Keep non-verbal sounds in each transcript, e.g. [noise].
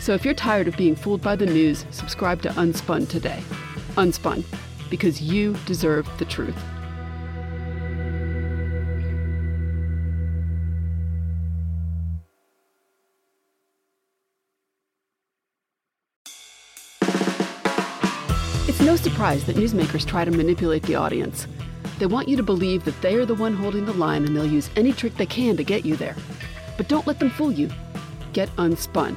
So if you're tired of being fooled by the news, subscribe to Unspun today. Unspun, because you deserve the truth. It's no surprise that newsmakers try to manipulate the audience. They want you to believe that they are the one holding the line and they'll use any trick they can to get you there. But don't let them fool you. Get unspun.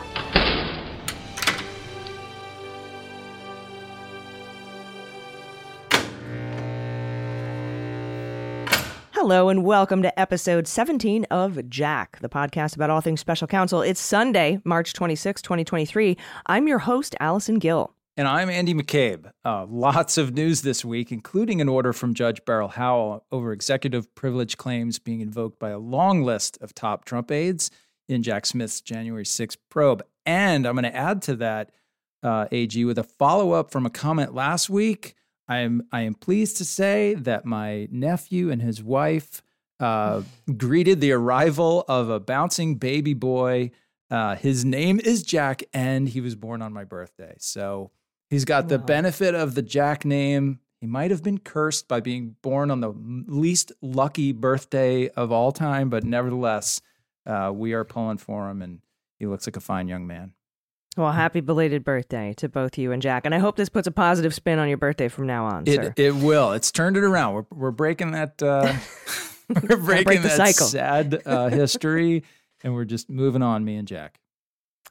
Hello and welcome to episode 17 of Jack, the podcast about all things special counsel. It's Sunday, March 26, 2023. I'm your host, Allison Gill. And I'm Andy McCabe. Uh, lots of news this week, including an order from Judge Beryl Howell over executive privilege claims being invoked by a long list of top Trump aides in Jack Smith's January 6th probe. And I'm going to add to that, uh, AG, with a follow up from a comment last week. I am I am pleased to say that my nephew and his wife uh, greeted the arrival of a bouncing baby boy. Uh, his name is Jack, and he was born on my birthday. So he's got the benefit of the Jack name. He might have been cursed by being born on the least lucky birthday of all time, but nevertheless, uh, we are pulling for him, and he looks like a fine young man. Well, happy belated birthday to both you and Jack. And I hope this puts a positive spin on your birthday from now on, sir. It it will. It's turned it around. We're we're breaking that uh, [laughs] we're breaking break the that cycle. sad uh, [laughs] history, and we're just moving on. Me and Jack.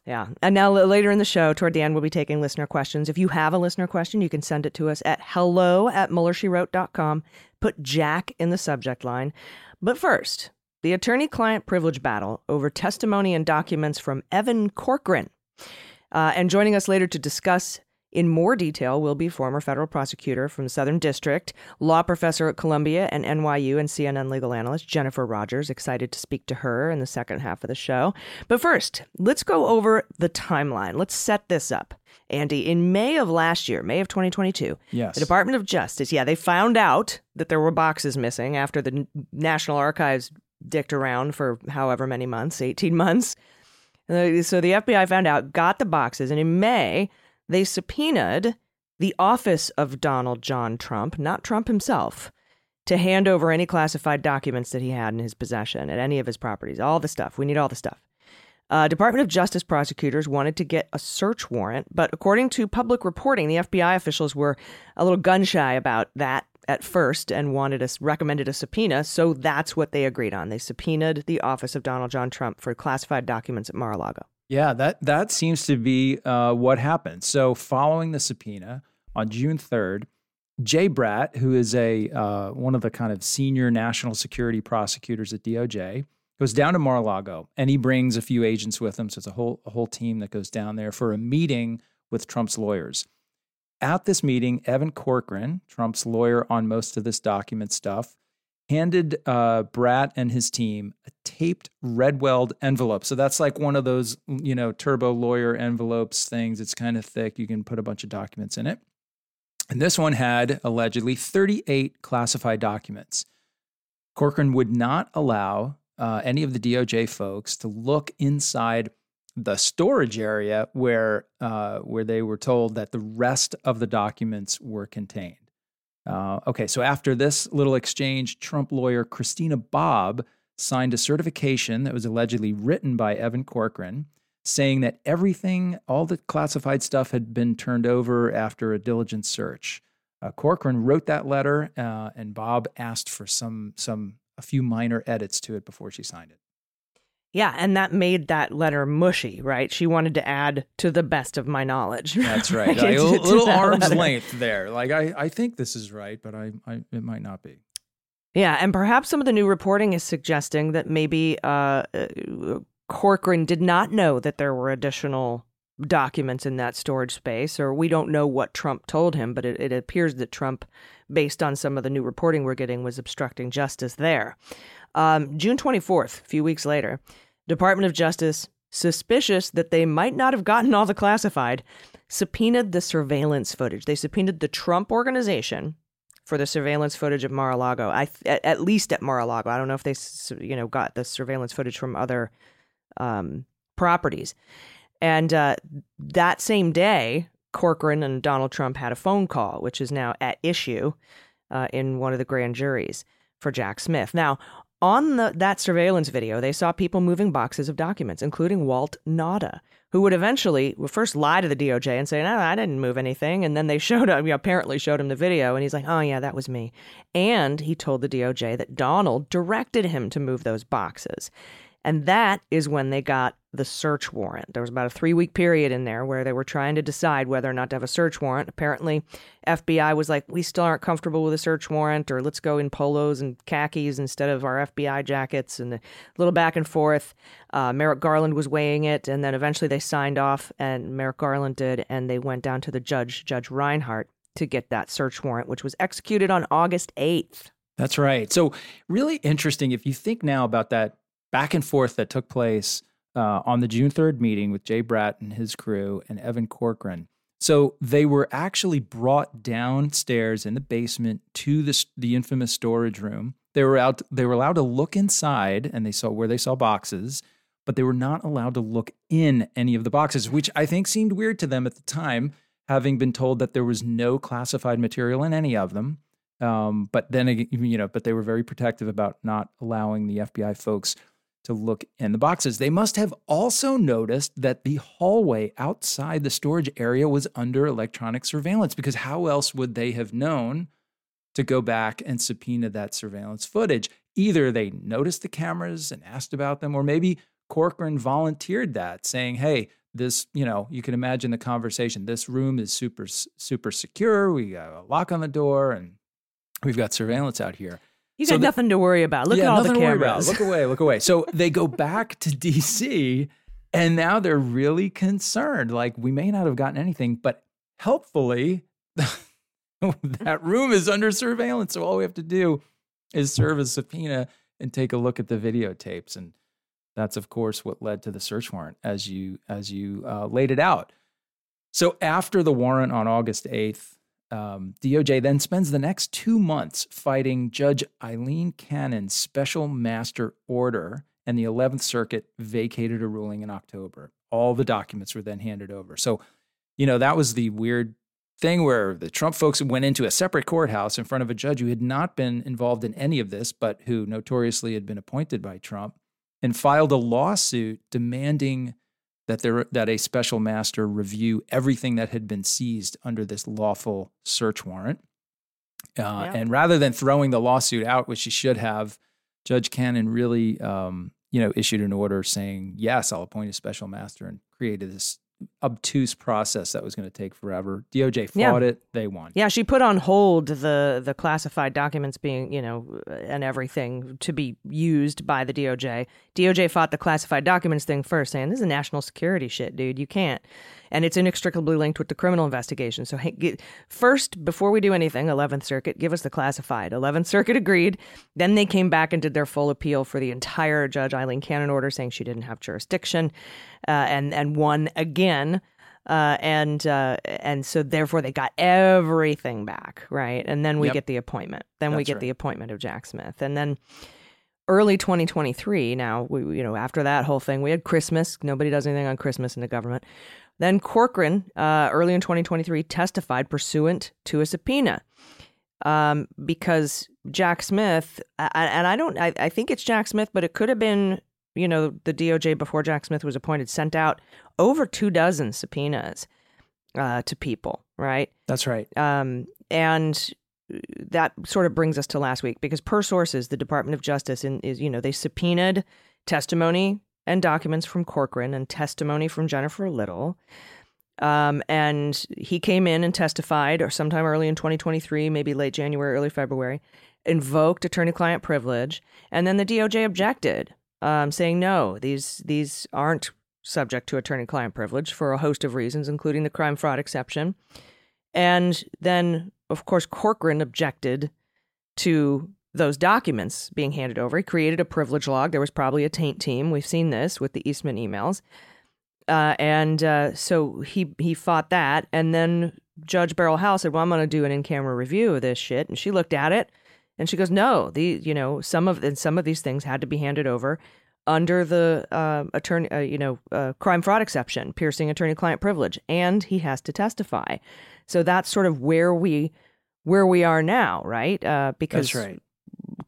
Yeah. And now later in the show, toward the end, we'll be taking listener questions. If you have a listener question, you can send it to us at hello at muellershewrote.com. Put Jack in the subject line. But first, the attorney client privilege battle over testimony and documents from Evan Corcoran. Uh, and joining us later to discuss in more detail will be former federal prosecutor from the Southern District, law professor at Columbia and NYU, and CNN legal analyst Jennifer Rodgers. Excited to speak to her in the second half of the show. But first, let's go over the timeline. Let's set this up. Andy, in May of last year, May of 2022, Yes. the Department of Justice, yeah, they found out that there were boxes missing after the National Archives dicked around for however many months, 18 months. So the FBI found out, got the boxes, and in May, they subpoenaed the office of Donald John Trump, not Trump himself, to hand over any classified documents that he had in his possession at any of his properties. All the stuff. We need all the stuff. Uh, Department of Justice prosecutors wanted to get a search warrant, but according to public reporting, the FBI officials were a little gun shy about that at first and wanted us recommended a subpoena. So that's what they agreed on. They subpoenaed the office of Donald John Trump for classified documents at Mar-a-Lago. Yeah, that that seems to be uh, what happened. So, following the subpoena on June third, Jay Bratt, who is a uh, one of the kind of senior national security prosecutors at DOJ, goes down to Mar-a-Lago, and he brings a few agents with him. So it's a whole a whole team that goes down there for a meeting with Trump's lawyers. At this meeting, Evan Corcoran, Trump's lawyer on most of this document stuff, handed uh, Bratt and his team a taped Redweld envelope. So that's like one of those, you know, turbo lawyer envelopes things. It's kind of thick. You can put a bunch of documents in it. And this one had allegedly 38 classified documents. Corcoran would not allow uh, any of the DOJ folks to look inside the storage area where uh, where they were told that the rest of the documents were contained. Uh, okay, so after this little exchange, Trump lawyer Christina Bobb signed a certification that was allegedly written by Evan Corcoran saying that everything, all the classified stuff had been turned over after a diligent search. Uh, Corcoran wrote that letter, uh, and Bobb asked for some some a few minor edits to it before she signed it. Yeah, and that made that letter mushy, right? She wanted to add to the best of my knowledge. [laughs] That's right. a little arm's letter. length there. Like I, I think this is right, but I, I, it might not be. Yeah, and perhaps some of the new reporting is suggesting that maybe uh, uh Corcoran did not know that there were additional documents in that storage space, or we don't know what Trump told him, but it, it, appears that Trump, based on some of the new reporting we're getting, was obstructing justice there. Um, June 24th, a few weeks later, Department of Justice, suspicious that they might not have gotten all the classified, subpoenaed the surveillance footage. They subpoenaed the Trump organization for the surveillance footage at Mar-a-Lago. I at, at least at Mar-a-Lago. I don't know if they you know got the surveillance footage from other um, properties. And uh, that same day, Corcoran and Donald Trump had a phone call, which is now at issue uh, in one of the grand juries for Jack Smith. Now, on the, that surveillance video, they saw people moving boxes of documents, including Walt Nauta, who would eventually first lie to the DOJ and say, "No, I didn't move anything," and then they [laughs] showed him, you know, apparently showed him the video, and he's like, "Oh yeah, that was me," and he told the DOJ that Donald directed him to move those boxes. And that is when they got the search warrant. There was about a three week period in there where they were trying to decide whether or not to have a search warrant. Apparently, FBI was like, we still aren't comfortable with a search warrant, or let's go in polos and khakis instead of our FBI jackets, and a little back and forth. Uh, Merrick Garland was weighing it, and then eventually they signed off, and Merrick Garland did, and they went down to the judge, Judge Reinhart, to get that search warrant, which was executed on August 8th. That's right. So, really interesting if you think now about that back and forth that took place uh, on the June 3rd meeting with Jay Bratt and his crew and Evan Corcoran. So they were actually brought downstairs in the basement to the, the infamous storage room. They were out. They were allowed to look inside, and they saw where they saw boxes, but they were not allowed to look in any of the boxes, which I think seemed weird to them at the time, having been told that there was no classified material in any of them. Um, but then, you know, but they were very protective about not allowing the FBI folks to look in the boxes. They must have also noticed that the hallway outside the storage area was under electronic surveillance because how else would they have known to go back and subpoena that surveillance footage? Either they noticed the cameras and asked about them, or maybe Corcoran volunteered that, saying, hey, this, you know, you can imagine the conversation. This room is super, super secure. We got a lock on the door and we've got surveillance out here. You got so nothing to worry about. Look yeah, at all the cameras. Look away, look away. So they go back to [laughs] DC and now they're really concerned. Like, we may not have gotten anything, but helpfully, [laughs] that room is under surveillance. So all we have to do is serve a subpoena and take a look at the videotapes. And that's, of course, what led to the search warrant as you as you uh, laid it out. So after the warrant on August 8th, um, DOJ then spends the next two months fighting Judge Eileen Cannon's special master order, and the 11th Circuit vacated a ruling in October. All the documents were then handed over. So, you know, that was the weird thing where the Trump folks went into a separate courthouse in front of a judge who had not been involved in any of this, but who notoriously had been appointed by Trump, and filed a lawsuit demanding that there that a special master review everything that had been seized under this lawful search warrant. Uh, yeah. And rather than throwing the lawsuit out, which she should have, Judge Cannon really, um, you know, issued an order saying, "Yes, I'll appoint a special master," and created this obtuse process that was going to take forever. DOJ fought yeah. it; they won. Yeah, she put on hold the the classified documents being, you know, and everything to be used by the DOJ. DOJ fought the classified documents thing first, saying this is national security shit, dude. You can't and it's inextricably linked with the criminal investigation. So first, before we do anything, 11th Circuit, give us the classified. 11th Circuit agreed. Then they came back and did their full appeal for the entire Judge Eileen Cannon order, saying she didn't have jurisdiction, uh, and and won again. Uh, and uh, and so therefore they got everything back, right? And then we Yep. get the appointment. Then we get right. the appointment of Jack Smith, and then early 2023. Now we you know after that whole thing, we had Christmas. Nobody does anything on Christmas in the government. Then Corcoran, uh, early in 2023, testified pursuant to a subpoena um, because Jack Smith, and I don't, I, I think it's Jack Smith, but it could have been, you know, the DOJ before Jack Smith was appointed sent out over two dozen subpoenas uh, to people, right? That's right. Um, and that sort of brings us to last week because per sources, the Department of Justice in, is, you know, they subpoenaed testimony and documents from Corcoran and testimony from Jennifer Little. Um, and he came in and testified, or sometime early in 2023, maybe late January, early February, invoked attorney-client privilege, and then the DOJ objected, um, saying no, these these aren't subject to attorney-client privilege for a host of reasons, including the crime fraud exception. And then, of course, Corcoran objected to those documents being handed over. He created a privilege log. There was probably a taint team. We've seen this with the Eastman emails. Uh, and uh, so he he fought that, and then Judge Beryl Howell said, "Well, I'm going to do an in-camera review of this shit." And she looked at it, and she goes, "No, the you know some of and some of these things had to be handed over under the uh, attorney, uh, you know, uh, crime fraud exception, piercing attorney-client privilege, and he has to testify." So that's sort of where we where we are now, right? Uh, because That's right.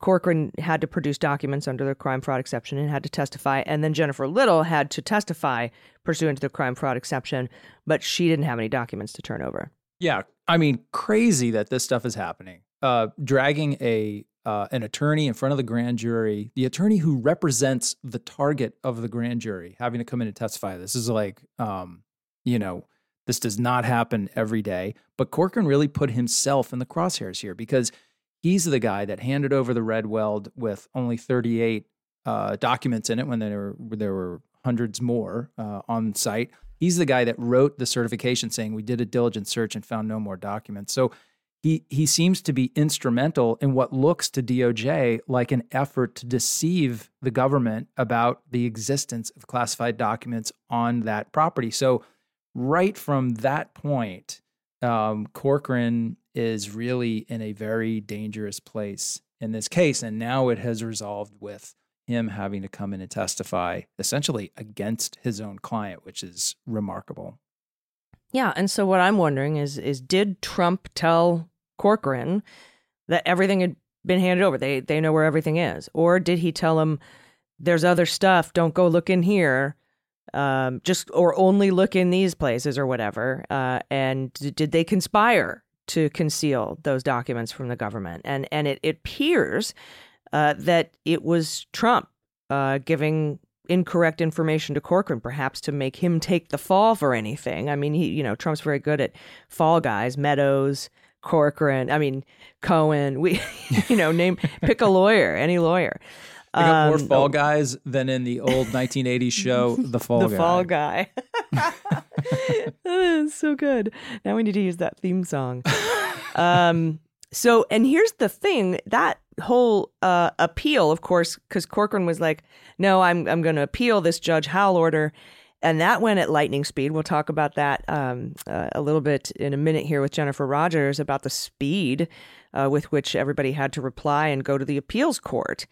Corcoran had to produce documents under the crime fraud exception and had to testify. And then Jennifer Little had to testify pursuant to the crime fraud exception, but she didn't have any documents to turn over. Yeah, I mean, crazy that this stuff is happening. Uh, dragging a uh, an attorney in front of the grand jury, the attorney who represents the target of the grand jury, having to come in and testify. This is like, um, you know, this does not happen every day. But Corcoran really put himself in the crosshairs here because he's the guy that handed over the Redweld with only 38 uh, documents in it when there were there were hundreds more uh, on site. He's the guy that wrote the certification saying we did a diligent search and found no more documents. So he he seems to be instrumental in what looks to DOJ like an effort to deceive the government about the existence of classified documents on that property. So right from that point, um, Corcoran is really in a very dangerous place in this case, and now it has resolved with him having to come in and testify essentially against his own client, which is remarkable. Yeah, and so what I'm wondering is is did Trump tell Corcoran that everything had been handed over? They they know where everything is, or did he tell him there's other stuff? Don't go look in here. Um, just or only look in these places or whatever. Uh, and did they conspire to conceal those documents from the government? And and it, it appears uh, that it was Trump uh, giving incorrect information to Corcoran, perhaps to make him take the fall for anything. I mean, he, you know, Trump's very good at fall guys, Meadows, Corcoran. I mean, Cohen. We, [laughs] you know, name pick a lawyer, any lawyer. They got more Um, Fall Guys than in the old 1980s show, [laughs] The Fall the Guy. Fall Guy. [laughs] That's so good. Now we need to use that theme song. um, so, and here's the thing that whole uh, appeal, of course, because Corcoran was like, no, I'm, I'm going to appeal this Judge Howell order. And that went at lightning speed. We'll talk about that um, uh, a little bit in a minute here with Jennifer Rodgers about the speed uh, with which everybody had to reply and go to the appeals court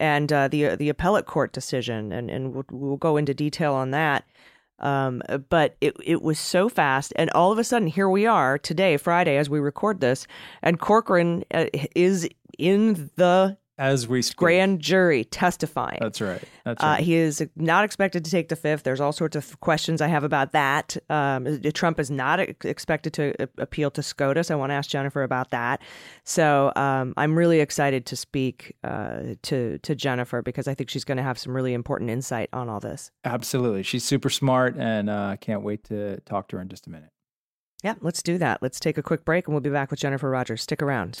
and uh, the the appellate court decision, and and we'll, we'll go into detail on that. Um, but it it was so fast, and all of a sudden, here we are today, Friday, as we record this, and Corcoran uh, is in the As we speak. grand jury testifying. That's right. That's Uh, right. he is not expected to take the fifth. There's all sorts of questions I have about that. Um, Trump is not expected to uh, appeal to SCOTUS. I want to ask Jennifer about that. So um, I'm really excited to speak uh, to to Jennifer because I think she's going to have some really important insight on all this. Absolutely. She's super smart, and uh, I can't wait to talk to her in just a minute. Yeah, let's do that. Let's take a quick break and we'll be back with Jennifer Rodgers. Stick around.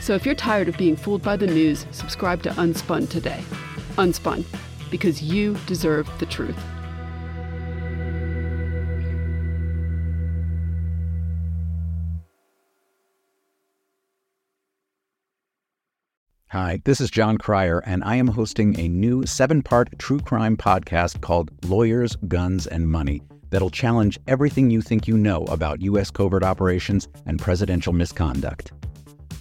So if you're tired of being fooled by the news, subscribe to Unspun today. Unspun, because you deserve the truth. Hi, this is Jon Cryer, and I am hosting a new seven part true crime podcast called Lawyers, Guns, and Money that'll challenge everything you think you know about U.S. covert operations and presidential misconduct.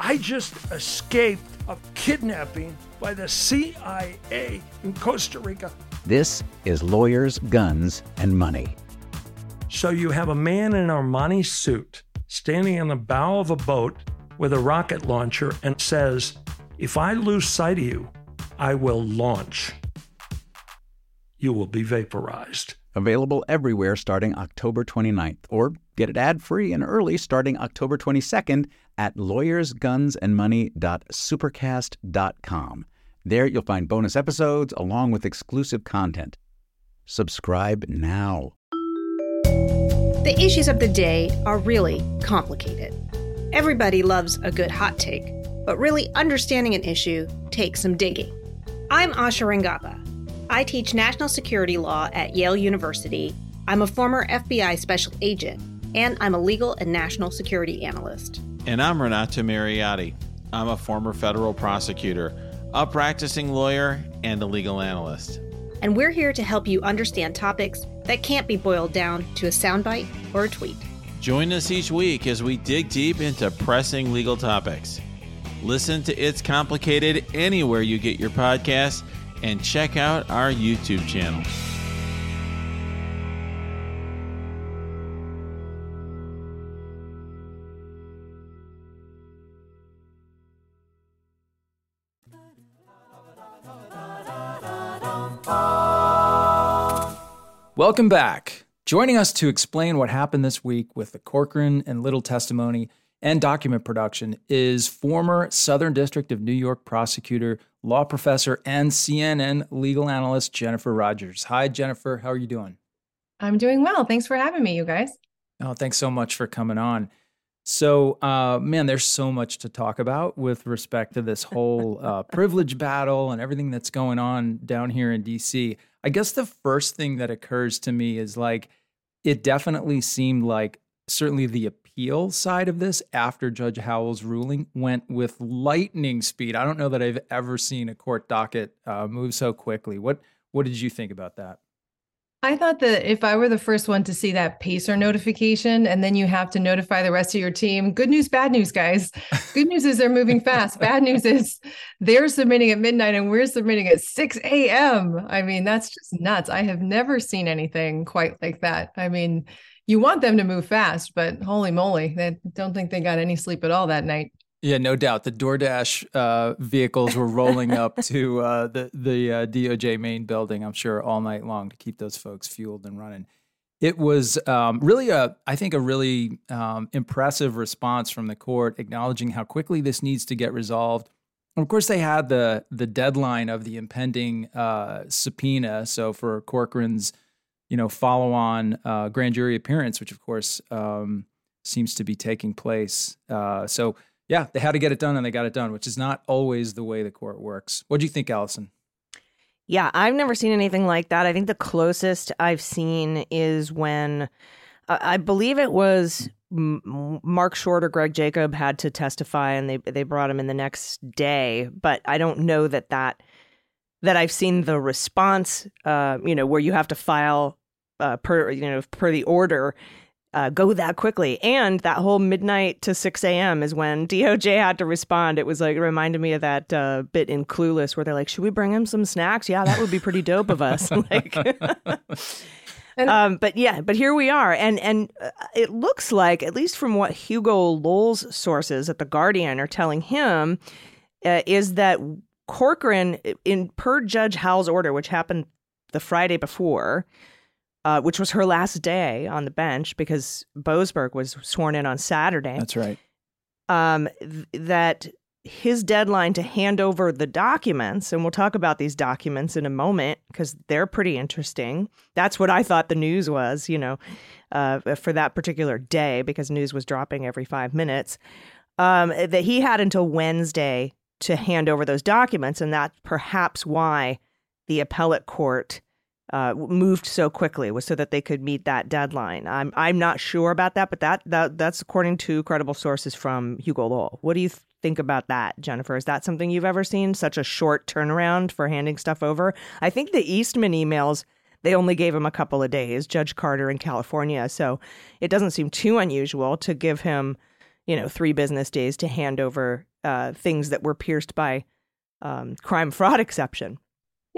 I just escaped a kidnapping by the CIA in Costa Rica. This is Lawyers, Guns, and Money. So you have a man in an Armani suit standing in the bow of a boat with a rocket launcher and says, If I lose sight of you, I will launch. You will be vaporized. Available everywhere starting October 29th, or get it ad free and early starting October 22nd at lawyersgunsandmoney.supercast.com. There you'll find bonus episodes along with exclusive content. Subscribe now. The issues of the day are really complicated. Everybody loves a good hot take, but really understanding an issue takes some digging. I'm Asha Rangappa. I teach national security law at Yale University. I'm a former FBI special agent, and I'm a legal and national security analyst. And I'm Renato Mariotti. I'm a former federal prosecutor, a practicing lawyer, and a legal analyst. And we're here to help you understand topics that can't be boiled down to a soundbite or a tweet. Join us each week as we dig deep into pressing legal topics. Listen to It's Complicated anywhere you get your podcasts and check out our YouTube channel. Welcome back. Joining us to explain what happened this week with the Corcoran and Little testimony and document production is former Southern District of New York prosecutor, law professor, and CNN legal analyst Jennifer Rodgers. Hi, Jennifer. How are you doing? I'm doing well. Thanks for having me, you guys. Oh, thanks so much for coming on. So, uh, man, there's so much to talk about with respect to this whole uh, privilege battle and everything that's going on down here in DC. I guess the first thing that occurs to me is like, it definitely seemed like certainly the appeal side of this after Judge Howell's ruling went with lightning speed. I don't know that I've ever seen a court docket uh, move so quickly. What what did you think about that? I thought that if I were the first one to see that pacer notification and then you have to notify the rest of your team, good news, bad news, guys. Good news is they're moving fast. Bad news is they're submitting at midnight and we're submitting at 6 a.m. I mean, that's just nuts. I have never seen anything quite like that. I mean, you want them to move fast, but holy moly, I don't think they got any sleep at all that night. Yeah, no doubt. The DoorDash uh, vehicles were rolling up [laughs] to uh, the the uh, DOJ main building. I'm sure all night long to keep those folks fueled and running. It was um, really a, I think, a really um, impressive response from the court, acknowledging how quickly this needs to get resolved. And of course, they had the the deadline of the impending uh, subpoena. So for Corcoran's, you know, follow on uh, grand jury appearance, which of course um, seems to be taking place. Uh, so yeah, they had to get it done, and they got it done, which is not always the way the court works. What do you think, Allison? Yeah, I've never seen anything like that. I think the closest I've seen is when uh, I believe it was Marc Short or Greg Jacob had to testify, and they they brought him in the next day. But I don't know that that that I've seen the response. Uh, you know, where you have to file uh, per you know per the order uh, go that quickly. And that whole midnight to 6 a.m. is when DOJ had to respond. It was like, it reminded me of that uh, bit in Clueless where they're like, should we bring him some snacks? Yeah, that would be pretty dope of us. [laughs] like, [laughs] um, but yeah, but here we are. And, and uh, it looks like, at least from what Hugo Lowell's sources at The Guardian are telling him, uh, is that Corcoran, in per Judge Howell's order, which happened the Friday before, uh, which was her last day on the bench because Boasberg was sworn in on Saturday. That's right. Um, th- that his deadline to hand over the documents, and we'll talk about these documents in a moment because they're pretty interesting. That's what I thought the news was, you know, uh, for that particular day because news was dropping every five minutes. Um, that he had until Wednesday to hand over those documents, and that's perhaps why the appellate court uh, moved so quickly was so that they could meet that deadline. I'm I'm not sure about that, but that, that that's according to credible sources from Hugo Lowell. What do you think about that, Jennifer? Is that something you've ever seen? Such a short turnaround for handing stuff over. I think the Eastman emails they only gave him a couple of days, Judge Carter in California, so it doesn't seem too unusual to give him, you know, three business days to hand over uh, things that were pierced by um, crime [laughs] fraud exception.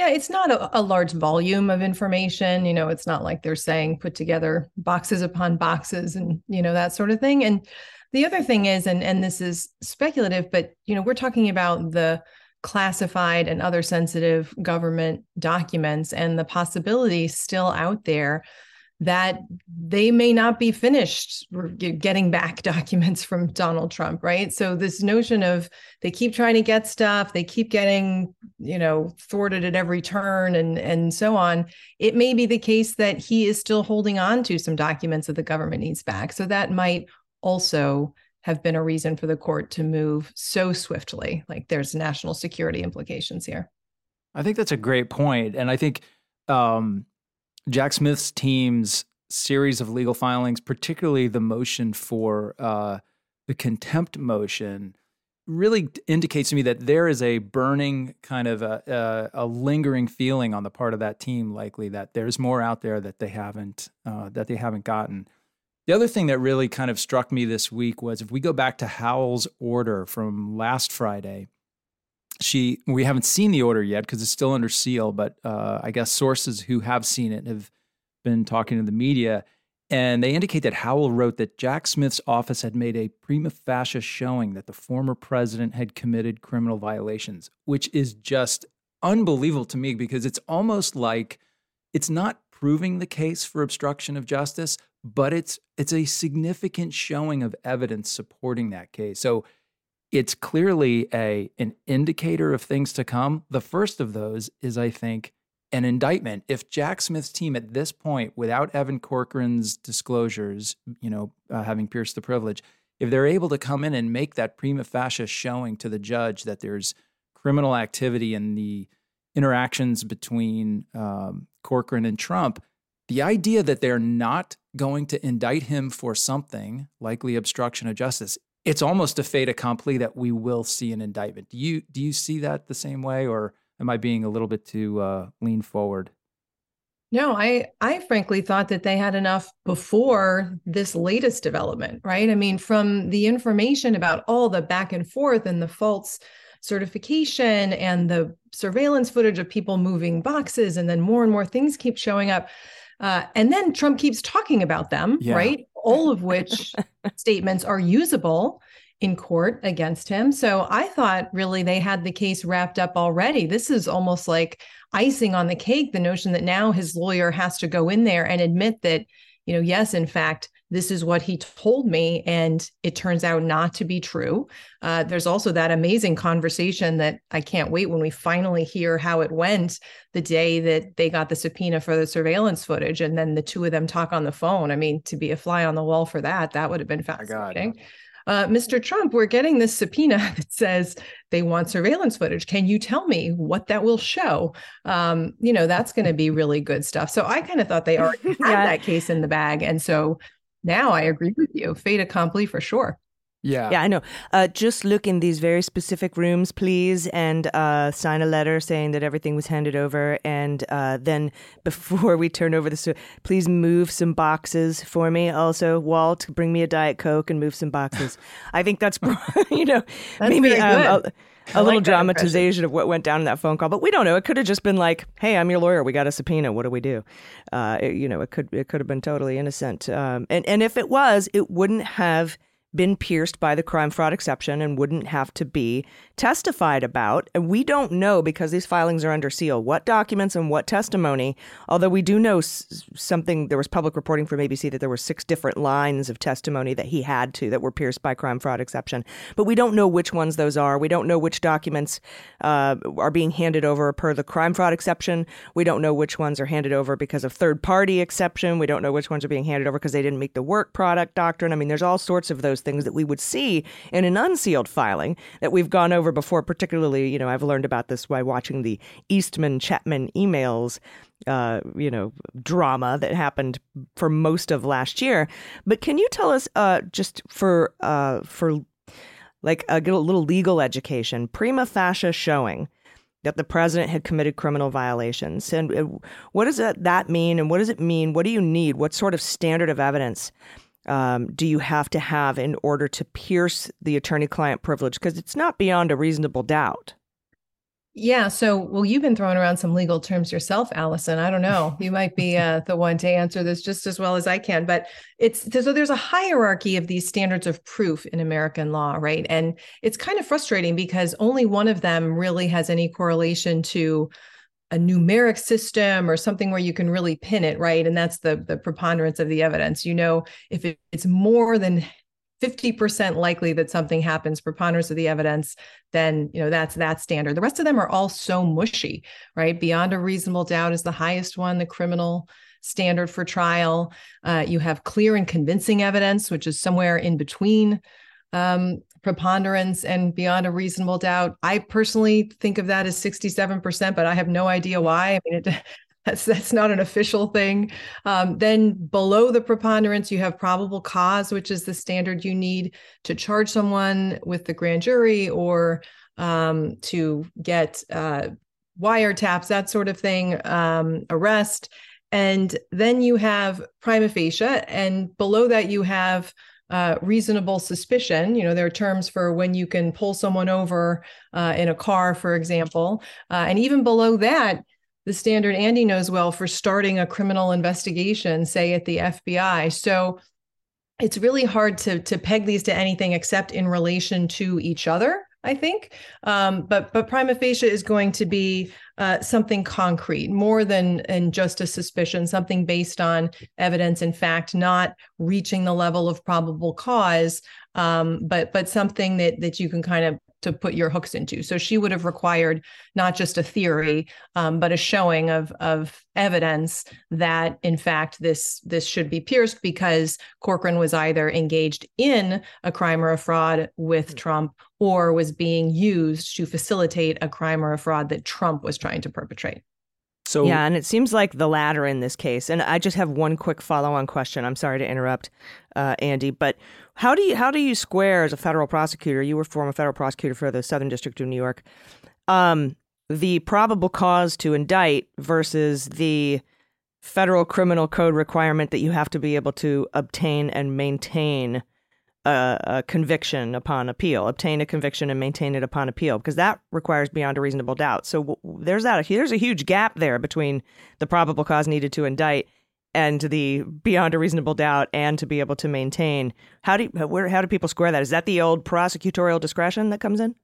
Yeah, it's not a, a, large volume of information. You know, it's not like they're saying put together boxes upon boxes and, you know, that sort of thing. And the other thing is, and, and this is speculative, but, you know, we're talking about the classified and other sensitive government documents and the possibility still out there that they may not be finished getting back [laughs] documents from Donald Trump, right? So this notion of they keep trying to get stuff, they keep getting, you know, thwarted at every turn and and so on. It may be the case that he is still holding on to some documents that the government needs back. So that might also have been a reason for the court to move so swiftly. Like there's national security implications here. I think that's a great point. And I think um Jack Smith's team's series of legal filings, particularly the motion for uh, the contempt motion, really indicates to me that there is a burning kind of a, a, a, lingering feeling on the part of that team, likely that there's more out there that they haven't uh, that they haven't gotten. The other thing that really kind of struck me this week was if we go back to Howell's order from last Friday, she we haven't seen the order yet because it's still under seal but uh, i guess sources who have seen it have been talking to the media and they indicate that howell wrote that jack smith's office had made a prima facie showing that the former president had committed criminal violations which is just unbelievable to me because it's almost like it's not proving the case for obstruction of justice but it's it's a significant showing of evidence supporting that case. So it's clearly a an indicator of things to come. The first of those is, I think, an indictment. If Jack Smith's team at this point, without Evan Corcoran's disclosures, you know, uh, having pierced the privilege, if they're able to come in and make that prima facie showing to the judge that there's criminal activity in the interactions between um, Corcoran and Trump, the idea that they're not going to indict him for something, likely obstruction of justice, it's almost a fait accompli that we will see an indictment. Do you do you see that the same way, or am I being a little bit too uh, lean forward? No, I I frankly thought that they had enough before this latest development, right? I mean, from the information about all the back and forth and the false certification and the surveillance footage of people moving boxes, and then more and more things keep showing up. Uh, and then Trump keeps talking about them, yeah. right? All of which [laughs] statements are usable in court against him. So I thought really they had the case wrapped up already. This is almost like icing on the cake the notion that now his lawyer has to go in there and admit that you know, yes, in fact, this is what he told me, and it turns out not to be true. Uh, there's also that amazing conversation that I can't wait when we finally hear how it went the day that they got the subpoena for the surveillance footage, and then the two of them talk on the phone. I mean, to be a fly on the wall for that, that would have been fascinating. Uh, Mr. Trump, we're getting this subpoena [laughs] that says they want surveillance footage. Can you tell me what that will show? Um, you know, that's going to be really good stuff. So I kind of thought they already [laughs] had Yeah. that case in the bag. And so now I agree with you. Fait accompli for sure. Yeah. Yeah, I know. Uh, just look in these very specific rooms, please, and uh, sign a letter saying that everything was handed over. And uh, then [laughs] before we turn over the, su- please move some boxes for me. Also, Walt, bring me a Diet Coke and move some boxes. [laughs] I think that's, [laughs] you know, That's maybe very um, good. A, little like dramatization of what went down in that phone call. But we don't know. It could have just been like, "Hey, I'm your lawyer. We got a subpoena. What do we do?" Uh, it- you know, it could it could have been totally innocent. Um, and and if it was, it wouldn't have been pierced by the crime fraud exception and wouldn't have to be testified about. And we don't know because these filings are under seal what documents and what testimony. Although we do know something, there was public reporting from ABC that there were six different lines of testimony that he had to that were pierced by crime fraud exception. But we don't know which ones those are. We don't know which documents uh, are being handed over per the crime fraud exception. We don't know which ones are handed over because of third party exception. We don't know which ones are being handed over because they didn't meet the work product doctrine. I mean, there's all sorts of those things that we would see in an unsealed filing that we've gone over before, particularly, you know, I've learned about this by watching the Eastman Chapman emails uh, you know, drama that happened for most of last year. But can you tell us, uh, just for uh, for like a little little legal education, prima facie showing that the president had committed criminal violations, and uh, what does that that mean, and what does it mean? What do you need? What sort of standard of evidence? Um, do you have to have in order to pierce the attorney-client privilege? Because it's not beyond a reasonable doubt. Yeah. So, well, you've been throwing around some legal terms yourself, Allison. I don't know. You might be uh, the one to answer this just as well as I can. But it's so there's a hierarchy of these standards of proof in American law, right? And it's kind of frustrating because only one of them really has any correlation to a numeric system or something where you can really pin it, right? And that's the the preponderance of the evidence. You know, if it, it's more than 50% likely that something happens preponderance of the evidence then you know that's that standard the rest of them are all so mushy right beyond a reasonable doubt is the highest one the criminal standard for trial uh, you have clear and convincing evidence which is somewhere in between um, preponderance and beyond a reasonable doubt i personally think of that as 67% but i have no idea why i mean it [laughs] that's that's not an official thing. Um, then below the preponderance, you have probable cause, which is the standard you need to charge someone with the grand jury or um, to get uh, wiretaps, that sort of thing, um, arrest. And then you have prima facie, and below that you have uh, reasonable suspicion. You know, there are terms for when you can pull someone over uh, in a car, for example. Uh, and even below that, the standard Andy knows well for starting a criminal investigation, say at the FBI. So it's really hard to to peg these to anything except in relation to each other. I think, um, but but prima facie is going to be uh, something concrete, more than and just a suspicion, something based on evidence and fact, not reaching the level of probable cause, um, but but something that that you can kind of to put your hooks into. So she would have required not just a theory, um, but a showing of of evidence that in fact this this should be pierced because Corcoran was either engaged in a crime or a fraud with Trump or was being used to facilitate a crime or a fraud that Trump was trying to perpetrate. So yeah, and it seems like the latter in this case. And I just have one quick follow-on question. I'm sorry to interrupt, uh, Andy, but how do you how do you square as a federal prosecutor? You were former federal prosecutor for the Southern District of New York. Um, the probable cause to indict versus the federal criminal code requirement that you have to be able to obtain and maintain a, a, conviction upon appeal, obtain a conviction and maintain it upon appeal, because that requires beyond a reasonable doubt. So w- there's that. There's a huge gap there between the probable cause needed to indict and the beyond a reasonable doubt, and to be able to maintain. How do you, where how do people square that? Is that the old prosecutorial discretion that comes in?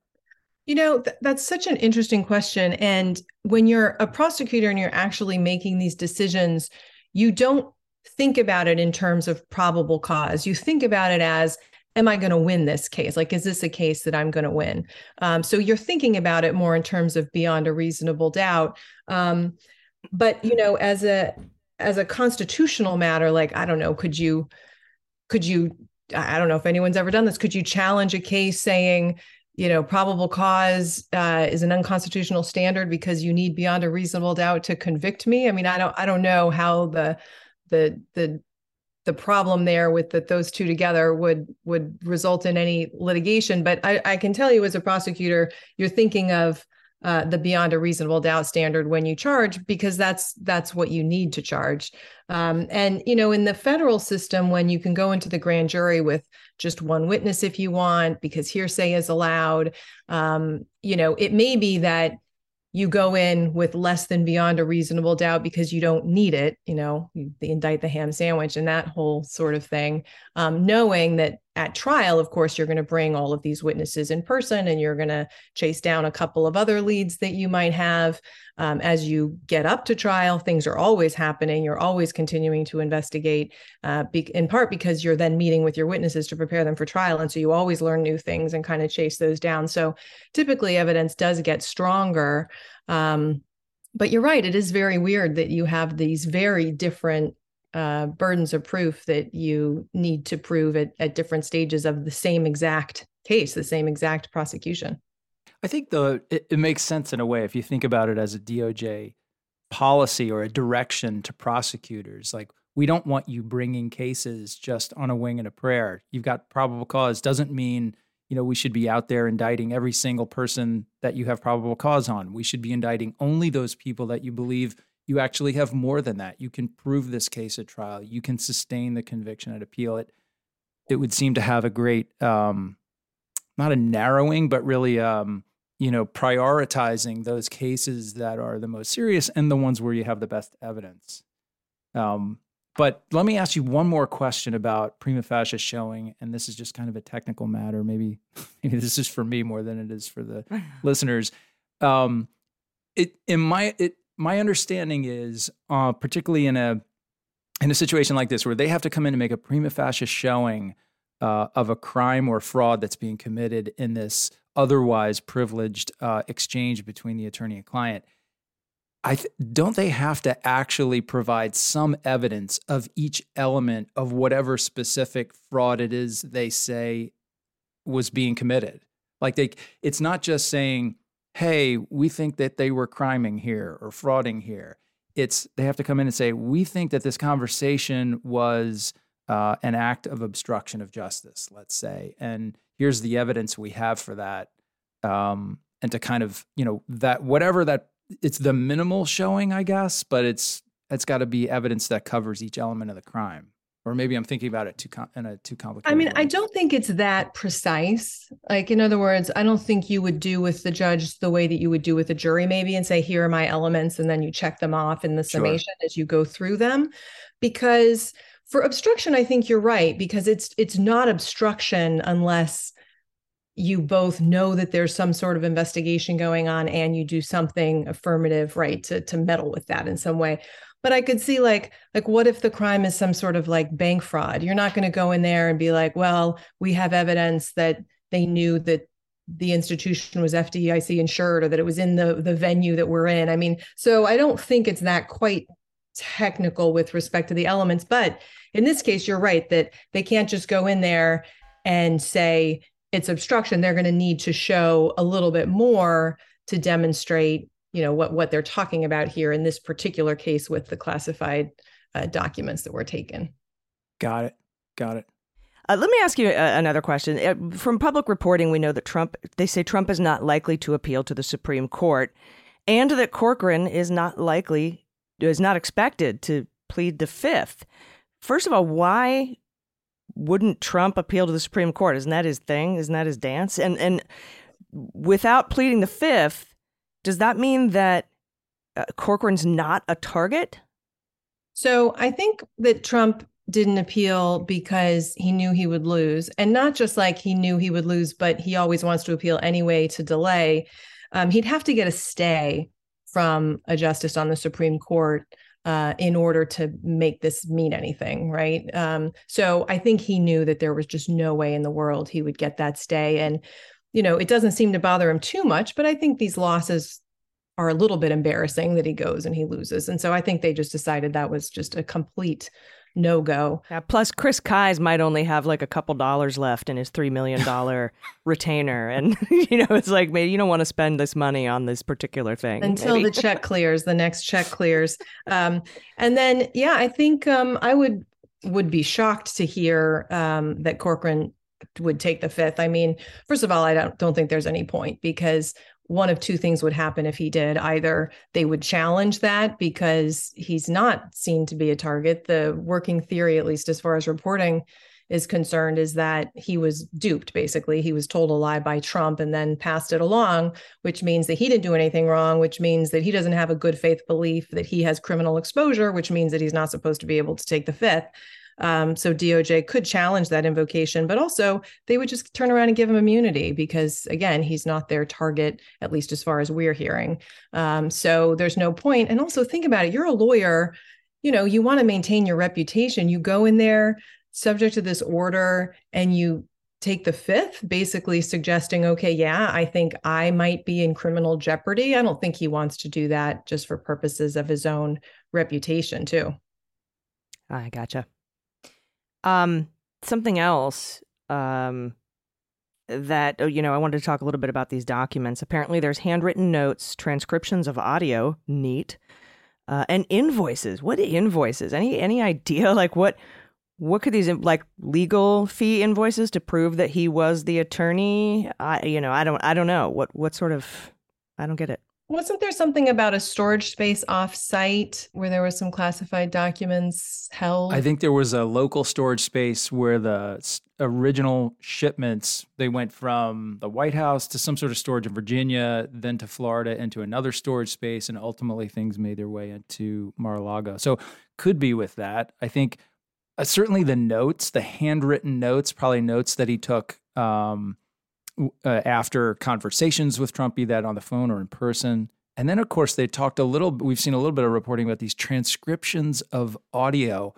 You know, th- that's such an interesting question. And when you're a prosecutor and you're actually making these decisions, you don't think about it in terms of probable cause. You think about it as am I going to win this case? Like, is this a case that I'm going to win? Um, so you're thinking about it more in terms of beyond a reasonable doubt. Um, but you know, as a as a constitutional matter, like I don't know, could you could you I don't know if anyone's ever done this. Could you challenge a case saying, you know, probable cause uh, is an unconstitutional standard because you need beyond a reasonable doubt to convict me? I mean, I don't I don't know how the the the the problem there with that those two together would would result in any litigation. But I, I can tell you as a prosecutor, you're thinking of uh, the beyond a reasonable doubt standard when you charge because that's that's what you need to charge. Um, and you know, in the federal system, when you can go into the grand jury with just one witness if you want, because hearsay is allowed, um, you know, it may be that you go in with less than beyond a reasonable doubt because you don't need it, you know, the indict the ham sandwich and that whole sort of thing, um, knowing that at trial, of course, you're going to bring all of these witnesses in person and you're going to chase down a couple of other leads that you might have. Um, as you get up to trial, things are always happening. You're always continuing to investigate, uh, be- in part because you're then meeting with your witnesses to prepare them for trial. And so you always learn new things and kind of chase those down. So typically, evidence does get stronger. Um, but you're right, it is very weird that you have these very different uh, burdens of proof that you need to prove at, at different stages of the same exact case, the same exact prosecution. I think though it, it, makes sense in a way if you think about it as a DOJ policy or a direction to prosecutors. Like we don't want you bringing cases just on a wing and a prayer. You've got probable cause doesn't mean you know we should be out there indicting every single person that you have probable cause on. We should be indicting only those people that you believe you actually have more than that. You can prove this case at trial. You can sustain the conviction at appeal. It it would seem to have a great um, not a narrowing, but really um, you know prioritizing those cases that are the most serious and the ones where you have the best evidence. Um, but let me ask you one more question about prima facie showing, and this is just kind of a technical matter. Maybe, [laughs] maybe this is for me more than it is for the [laughs] listeners. Um, it in my it my understanding is, uh, particularly in a in a situation like this, where they have to come in and make a prima facie showing uh, of a crime or fraud that's being committed in this otherwise privileged uh, exchange between the attorney and client. I th- don't they have to actually provide some evidence of each element of whatever specific fraud it is they say was being committed. Like they, it's not just saying hey, we think that they were criming here or frauding here. It's they have to come in and say, we think that this conversation was uh, an act of obstruction of justice, let's say, and here's the evidence we have for that. Um, and to kind of, you know, that whatever that it's the minimal showing, I guess, but it's it's got to be evidence that covers each element of the crime or maybe I'm thinking about it too com- in a too complicated. I mean, way. I don't think it's that precise. Like, in other words, I don't think you would do with the judge the way that you would do with a jury, maybe, and say, "Here are my elements," and then you check them off in the summation sure. as you go through them. Because for obstruction, I think you're right because it's it's not obstruction unless you both know that there's some sort of investigation going on and you do something affirmative right to to meddle with that in some way but i could see like like what if the crime is some sort of like bank fraud you're not going to go in there and be like well we have evidence that they knew that the institution was FDIC insured or that it was in the the venue that we're in. I mean, so I don't think it's that quite technical with respect to the elements, but in this case you're right that they can't just go in there and say it's obstruction. They're going to need to show a little bit more to demonstrate you know what what they're talking about here in this particular case with the classified uh, documents that were taken. Got it. Got it. Uh, let me ask you uh, another question. Uh, from public reporting, we know that Trump, they say Trump is not likely to appeal to the Supreme Court, and that Corcoran is not likely, is not expected to plead the fifth. First of all, why wouldn't Trump appeal to the Supreme Court? Isn't that his thing? Isn't that his dance? And and without pleading the fifth, does that mean that uh, Corcoran's not a target? So I think that Trump didn't appeal because he knew he would lose. And not just like he knew he would lose, but he always wants to appeal anyway to delay. Um, he'd have to get a stay from a justice on the Supreme Court uh, in order to make this mean anything, right? Um, so I think he knew that there was just no way in the world he would get that stay. And, you know, it doesn't seem to bother him too much, but I think these losses are a little bit embarrassing that he goes and he loses. And so I think they just decided that was just a complete no go. Yeah, plus, Chris Kise might only have like a couple dollars left in his $3 million [laughs] retainer. And, [laughs] you know, it's like, maybe you don't want to spend this money on this particular thing. Until maybe. the check clears, the next check clears. Um, and then, yeah, I think um, I would would be shocked to hear um, that Corcoran would take the fifth. I mean, first of all, I don't don't think there's any point because one of two things would happen if he did. Either they would challenge that because he's not seen to be a target. The working theory, at least as far as reporting is concerned, is that he was duped, basically. He was told a lie by Trump and then passed it along, which means that he didn't do anything wrong, which means that he doesn't have a good faith belief that he has criminal exposure, which means that he's not supposed to be able to take the fifth. Um, so DOJ could challenge that invocation, but also they would just turn around and give him immunity because, again, he's not their target, at least as far as we're hearing. Um, so there's no point. And also think about it you're a lawyer, you know, you want to maintain your reputation. You go in there subject to this order and you take the fifth, basically suggesting, okay, yeah, I think I might be in criminal jeopardy. I don't think he wants to do that just for purposes of his own reputation, too. I gotcha. Um, something else um, that oh, you know, I wanted to talk a little bit about these documents. Apparently, there's handwritten notes, transcriptions of audio, neat, uh, and invoices. What invoices? Any any [laughs] idea? Like what? What could these like legal fee invoices to prove that he was the attorney? I you know I don't I don't know what what sort of I don't get it. Wasn't there something about a storage space off-site where there were some classified documents held? I think there was a local storage space where the original shipments they went from the White House to some sort of storage in Virginia, then to Florida into another storage space, and ultimately things made their way into Mar-a-Lago. So could be with that. I think uh, certainly the notes, the handwritten notes, probably notes that he took. Um, uh, after conversations with Trump, be that on the phone or in person. And then, of course, they talked a little, we've seen a little bit of reporting about these transcriptions of audio,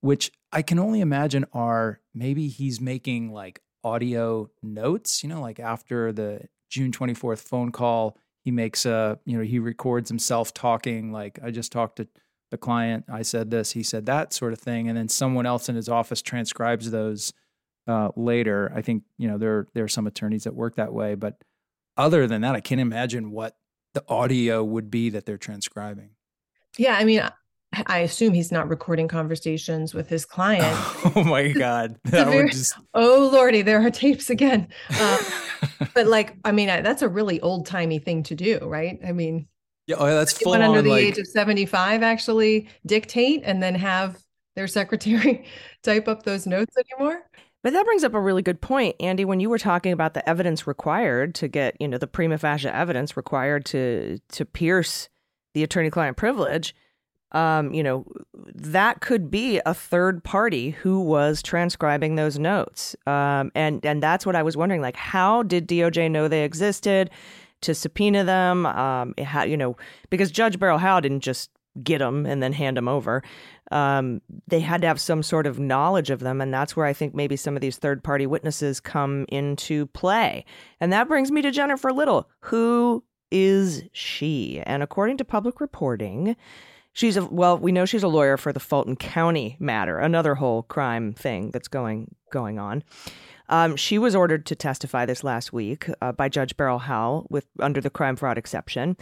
which I can only imagine are maybe he's making like audio notes, you know, like after the June 24th phone call, he makes a, you know, he records himself talking, like, I just talked to the client, I said this, he said that sort of thing. And then someone else in his office transcribes those uh, later. I think you know there there are some attorneys that work that way, but other than that, I can't imagine what the audio would be that they're transcribing. Yeah, I mean, I assume he's not recording conversations with his client. [laughs] oh my god, [laughs] that very, would just oh lordy, there are tapes again. Um, [laughs] but like, I mean, that's a really old timey thing to do, right? I mean, yeah, oh, that's full under the like... age of seventy five actually dictate and then have their secretary type up those notes anymore. But that brings up a really good point, Andy. When you were talking about the evidence required to get, you know, the prima facie evidence required to to pierce the attorney-client privilege, um, you know, that could be a third party who was transcribing those notes, um, and and that's what I was wondering. Like, how did DOJ know they existed to subpoena them? Um, how, you know, because Judge Beryl Howell didn't just get them and then hand them over um, they had to have some sort of knowledge of them. And that's where I think maybe some of these third party witnesses come into play. And that brings me to Jennifer Little. Who is she? And according to public reporting, she's a well, we know she's a lawyer for the Fulton County matter, another whole crime thing that's going going on. Um, she was ordered to testify this last week uh, by Judge Beryl Howell with under the crime fraud exception.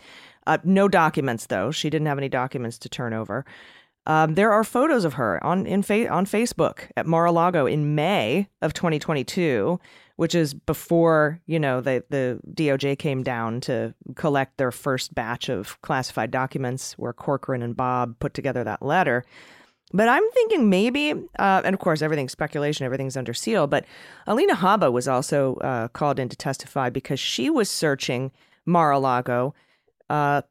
Uh, no documents though; she didn't have any documents to turn over. Um, there are photos of her on in fa- on Facebook at Mar-a-Lago in May of 2022, which is before you know the the DOJ came down to collect their first batch of classified documents, where Corcoran and Bobb put together that letter. But I'm thinking maybe, uh, and of course everything's speculation, everything's under seal. But Alina Habba was also uh, called in to testify because she was searching Mar-a-Lago. Uh,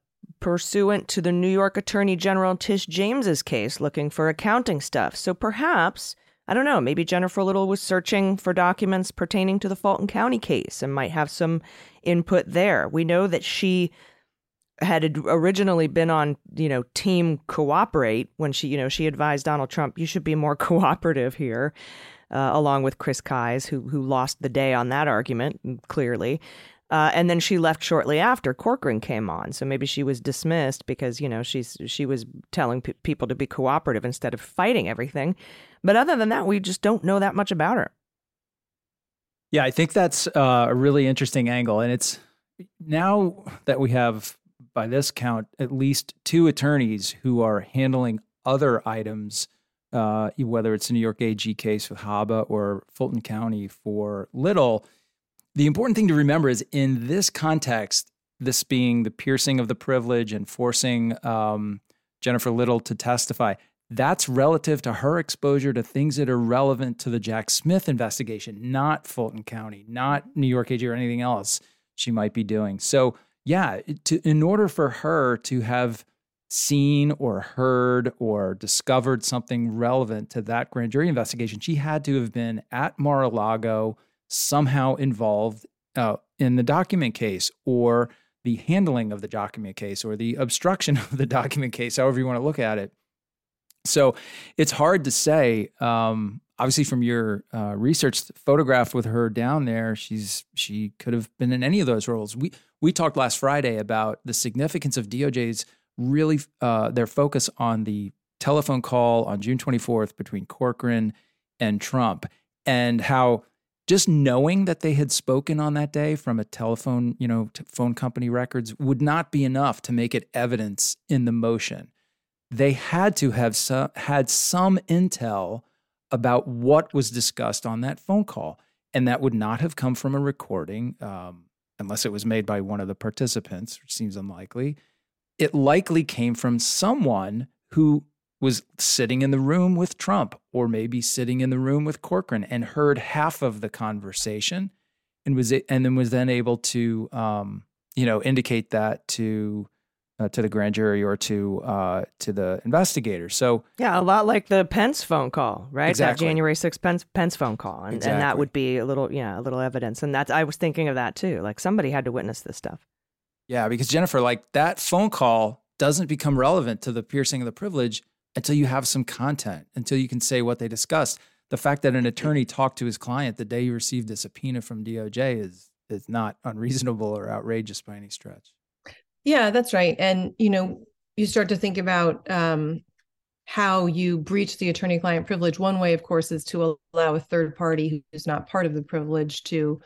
pursuant to the New York Attorney General Tish James's case looking for accounting stuff. So perhaps, I don't know, maybe Jennifer Little was searching for documents pertaining to the Fulton County case and might have some input there. We know that she had originally been on, you know, team cooperate when she, you know, she advised Donald Trump, you should be more [laughs] cooperative here, uh, along with Chris Kise, who who lost the day on that argument clearly. Uh, and then she left shortly after Corcoran came on. So maybe she was dismissed because you know she's she was telling pe- people to be cooperative instead of fighting everything. But other than that, we just don't know that much about her. Yeah, I think that's uh, a really interesting angle, and it's now that we have, by this count, at least two attorneys who are handling other items, uh, whether it's a New York AG case with Habba or Fulton County for Little the important thing to remember is in this context, this being the piercing of the privilege and forcing um, Jennifer Little to testify, that's relative to her exposure to things that are relevant to the Jack Smith investigation, not Fulton County, not New York AG or anything else she might be doing. So, yeah, to, in order for her to have seen or heard or discovered something relevant to that grand jury investigation, she had to have been at Mar a Lago somehow involved uh, in the document case or the handling of the document case or the obstruction [laughs] of the document case, however you want to look at it. So it's hard to say. Um, obviously, from your uh, research photograph with her down there, she's she could have been in any of those roles. We we talked last Friday about the significance of DOJ's really uh, their focus on the telephone call on June 24th between Corcoran and Trump, and how just knowing that they had spoken on that day from a telephone, you know, phone company records would not be enough to make it evidence in the motion. They had to have had some intel about what was discussed on that phone call, and that would not have come from a recording, um, unless it was made by one of the participants, which seems unlikely. It likely came from someone who was sitting in the room with Trump or maybe sitting in the room with Corcoran and heard half of the conversation and was and then was then able to um, you know indicate that to uh, to the grand jury or to uh, to the investigators. So yeah, a lot like the Pence phone call, right? Exactly. That January 6th Pence Pence phone call, and, exactly. and that would be a little yeah a little evidence. And that's I was thinking of that too. Like somebody had to witness this stuff. Yeah, because Jennifer, like that phone call doesn't become relevant to the piercing of the privilege until you have some content, until you can say what they discussed. The fact that an attorney talked to his client the day he received a subpoena from DOJ is is not unreasonable or outrageous by any stretch. Yeah, that's right. And you know, you start to think about um, how you breach the attorney-client privilege. One way, of course, is to allow a third party who's not part of the privilege to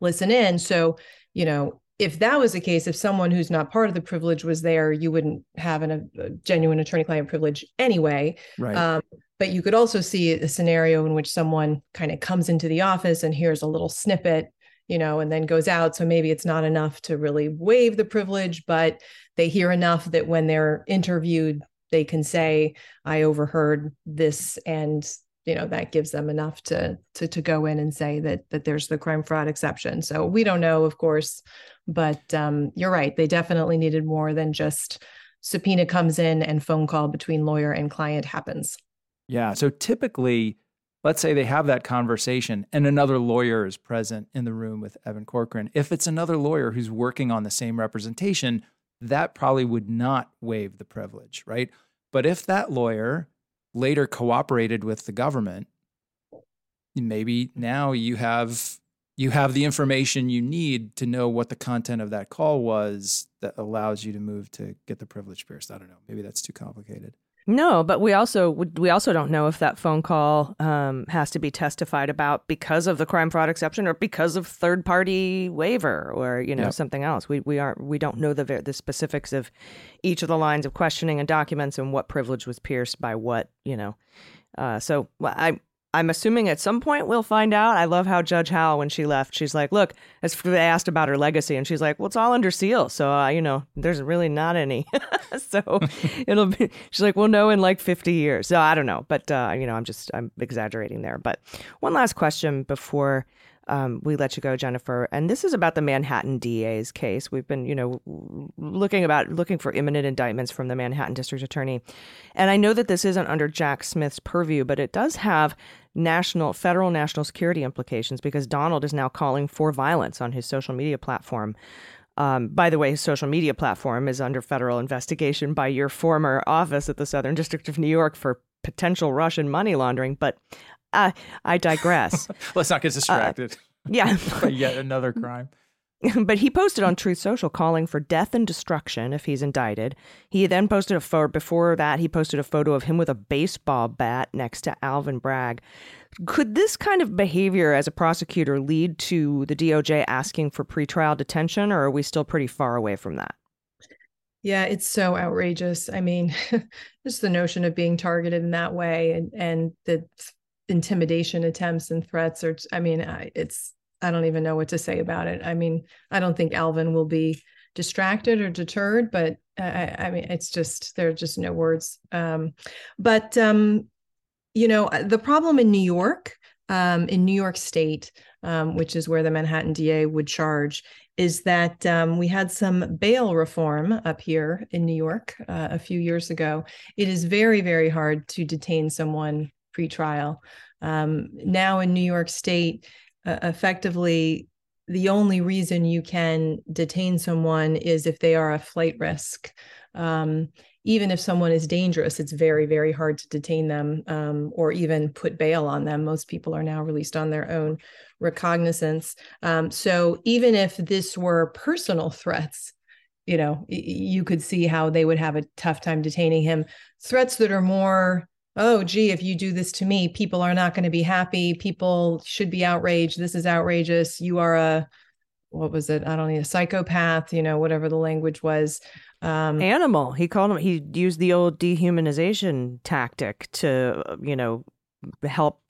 listen in. So, you know, if that was the case, if someone who's not part of the privilege was there, you wouldn't have an, a genuine attorney-client privilege anyway. Right. Um, but you could also see a scenario in which someone kind of comes into the office and hears a little snippet, you know, and then goes out. So maybe it's not enough to really waive the privilege, but they hear enough that when they're interviewed, they can say, "I overheard this," and you know that gives them enough to to to go in and say that that there's the crime fraud exception. So we don't know, of course, but um, you're right. They definitely needed more than just subpoena comes in and phone call between lawyer and client happens. Yeah. So typically, let's say they have that conversation and another lawyer is present in the room with Evan Corcoran. If it's another lawyer who's working on the same representation, that probably would not waive the privilege, right? But if that lawyer later cooperated with the government, maybe now you have you have the information you need to know what the content of that call was that allows you to move to get the privilege pierced. I don't know. Maybe that's too complicated. No, but we also we also don't know if that phone call um, has to be testified about because of the crime fraud exception or because of third party waiver or you know Yep. something else. We we aren't we don't know the the specifics of each of the lines of questioning and documents and what privilege was pierced by what you know. Uh, so well, I I'm assuming at some point we'll find out. I love how Judge Howell, when she left, she's like, "Look," as they asked about her legacy, and she's like, "Well, it's all under seal, so uh, you know, there's really not any." [laughs] so [laughs] it'll be. She's like, "We'll know in like 50 years." So I don't know, but uh, you know, I'm just I'm exaggerating there. But one last question before um, we let you go, Jennifer. And this is about the Manhattan DA's case. We've been, you know, looking about looking for imminent indictments from the Manhattan District Attorney, and I know that this isn't under Jack Smith's purview, but it does have national, federal national security implications because Donald is now calling for violence on his social media platform. Um, by the way, his social media platform is under federal investigation by your former office at the Southern District of New York for potential Russian money laundering. But uh, I digress. [laughs] Let's not get distracted. Uh, [laughs] yeah. [laughs] yet another crime. but he posted on Truth Social calling for death and destruction if he's indicted. He then posted a photo. Before that, he posted a photo of him with a baseball bat next to Alvin Bragg. Could this kind of behavior as a prosecutor lead to the DOJ asking for pretrial detention, or are we still pretty far away from that? Yeah, it's so outrageous. I mean, just the notion of being targeted in that way and and the intimidation attempts and threats are I mean, it's I don't even know what to say about it. I mean, I don't think Alvin will be distracted or deterred, but I, I mean, it's just there are just no words. Um, but um, you know, the problem in New York, um, in New York State, um, which is where the Manhattan DA would charge, is that um, we had some bail reform up here in New York uh, a few years ago. It is very, very hard to detain someone pre-trial. Um, now in New York State, uh, effectively the only reason you can detain someone is if they are a flight risk. Um, even if someone is dangerous, it's very, very hard to detain them um, or even put bail on them. Most people are now released on their own recognizance. Um, so even if this were personal threats, you know, you could see how they would have a tough time detaining him. Threats that are more oh, gee, if you do this to me, people are not going to be happy. People should be outraged. This is outrageous. You are a, what was it? I don't know, a psychopath, you know, whatever the language was. Um, Animal. He called him, he used the old dehumanization tactic to, you know, help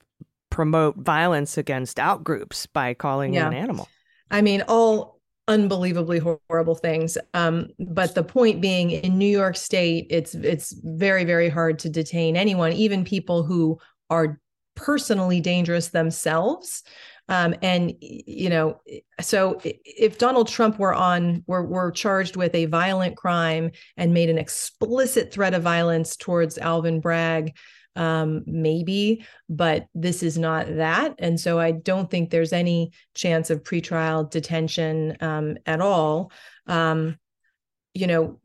promote violence against outgroups by calling yeah. him an animal. I mean, all unbelievably horrible things. Um, but the point being, in New York State, it's it's very very hard to detain anyone, even people who are personally dangerous themselves. Um, and you know, so if Donald Trump were on, were were charged with a violent crime and made an explicit threat of violence towards Alvin Bragg, um, maybe, but this is not that. And so I don't think there's any chance of pretrial detention um, at all. Um, you know,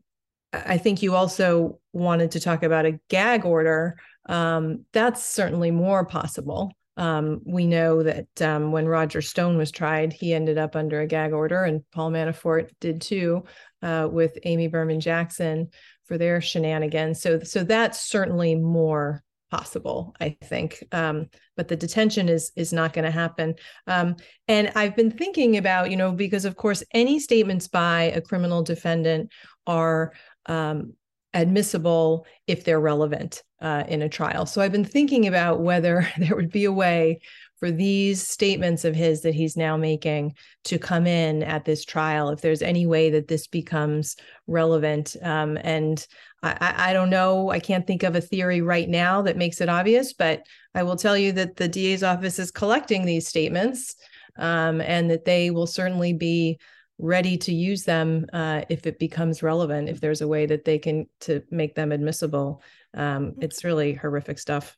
I think you also wanted to talk about a gag order. Um, that's certainly more possible. Um, we know that um, when Roger Stone was tried, he ended up under a gag order, and Paul Manafort did too uh, with Amy Berman Jackson for their shenanigans. So, so that's certainly more possible i think. Um, but the detention is is not going to happen. Um, and i've been thinking about you know because of course any statements by a criminal defendant are um, admissible if they're relevant uh, in a trial. So i've been thinking about whether [laughs] there would be a way for these statements of his that he's now making to come in at this trial if there's any way that this becomes relevant. Um, and I, I don't know. I can't think of a theory right now that makes it obvious but i will tell you that the da's office is collecting these statements um, and that they will certainly be ready to use them uh, if it becomes relevant if there's a way that they can to make them admissible. Um, it's really horrific stuff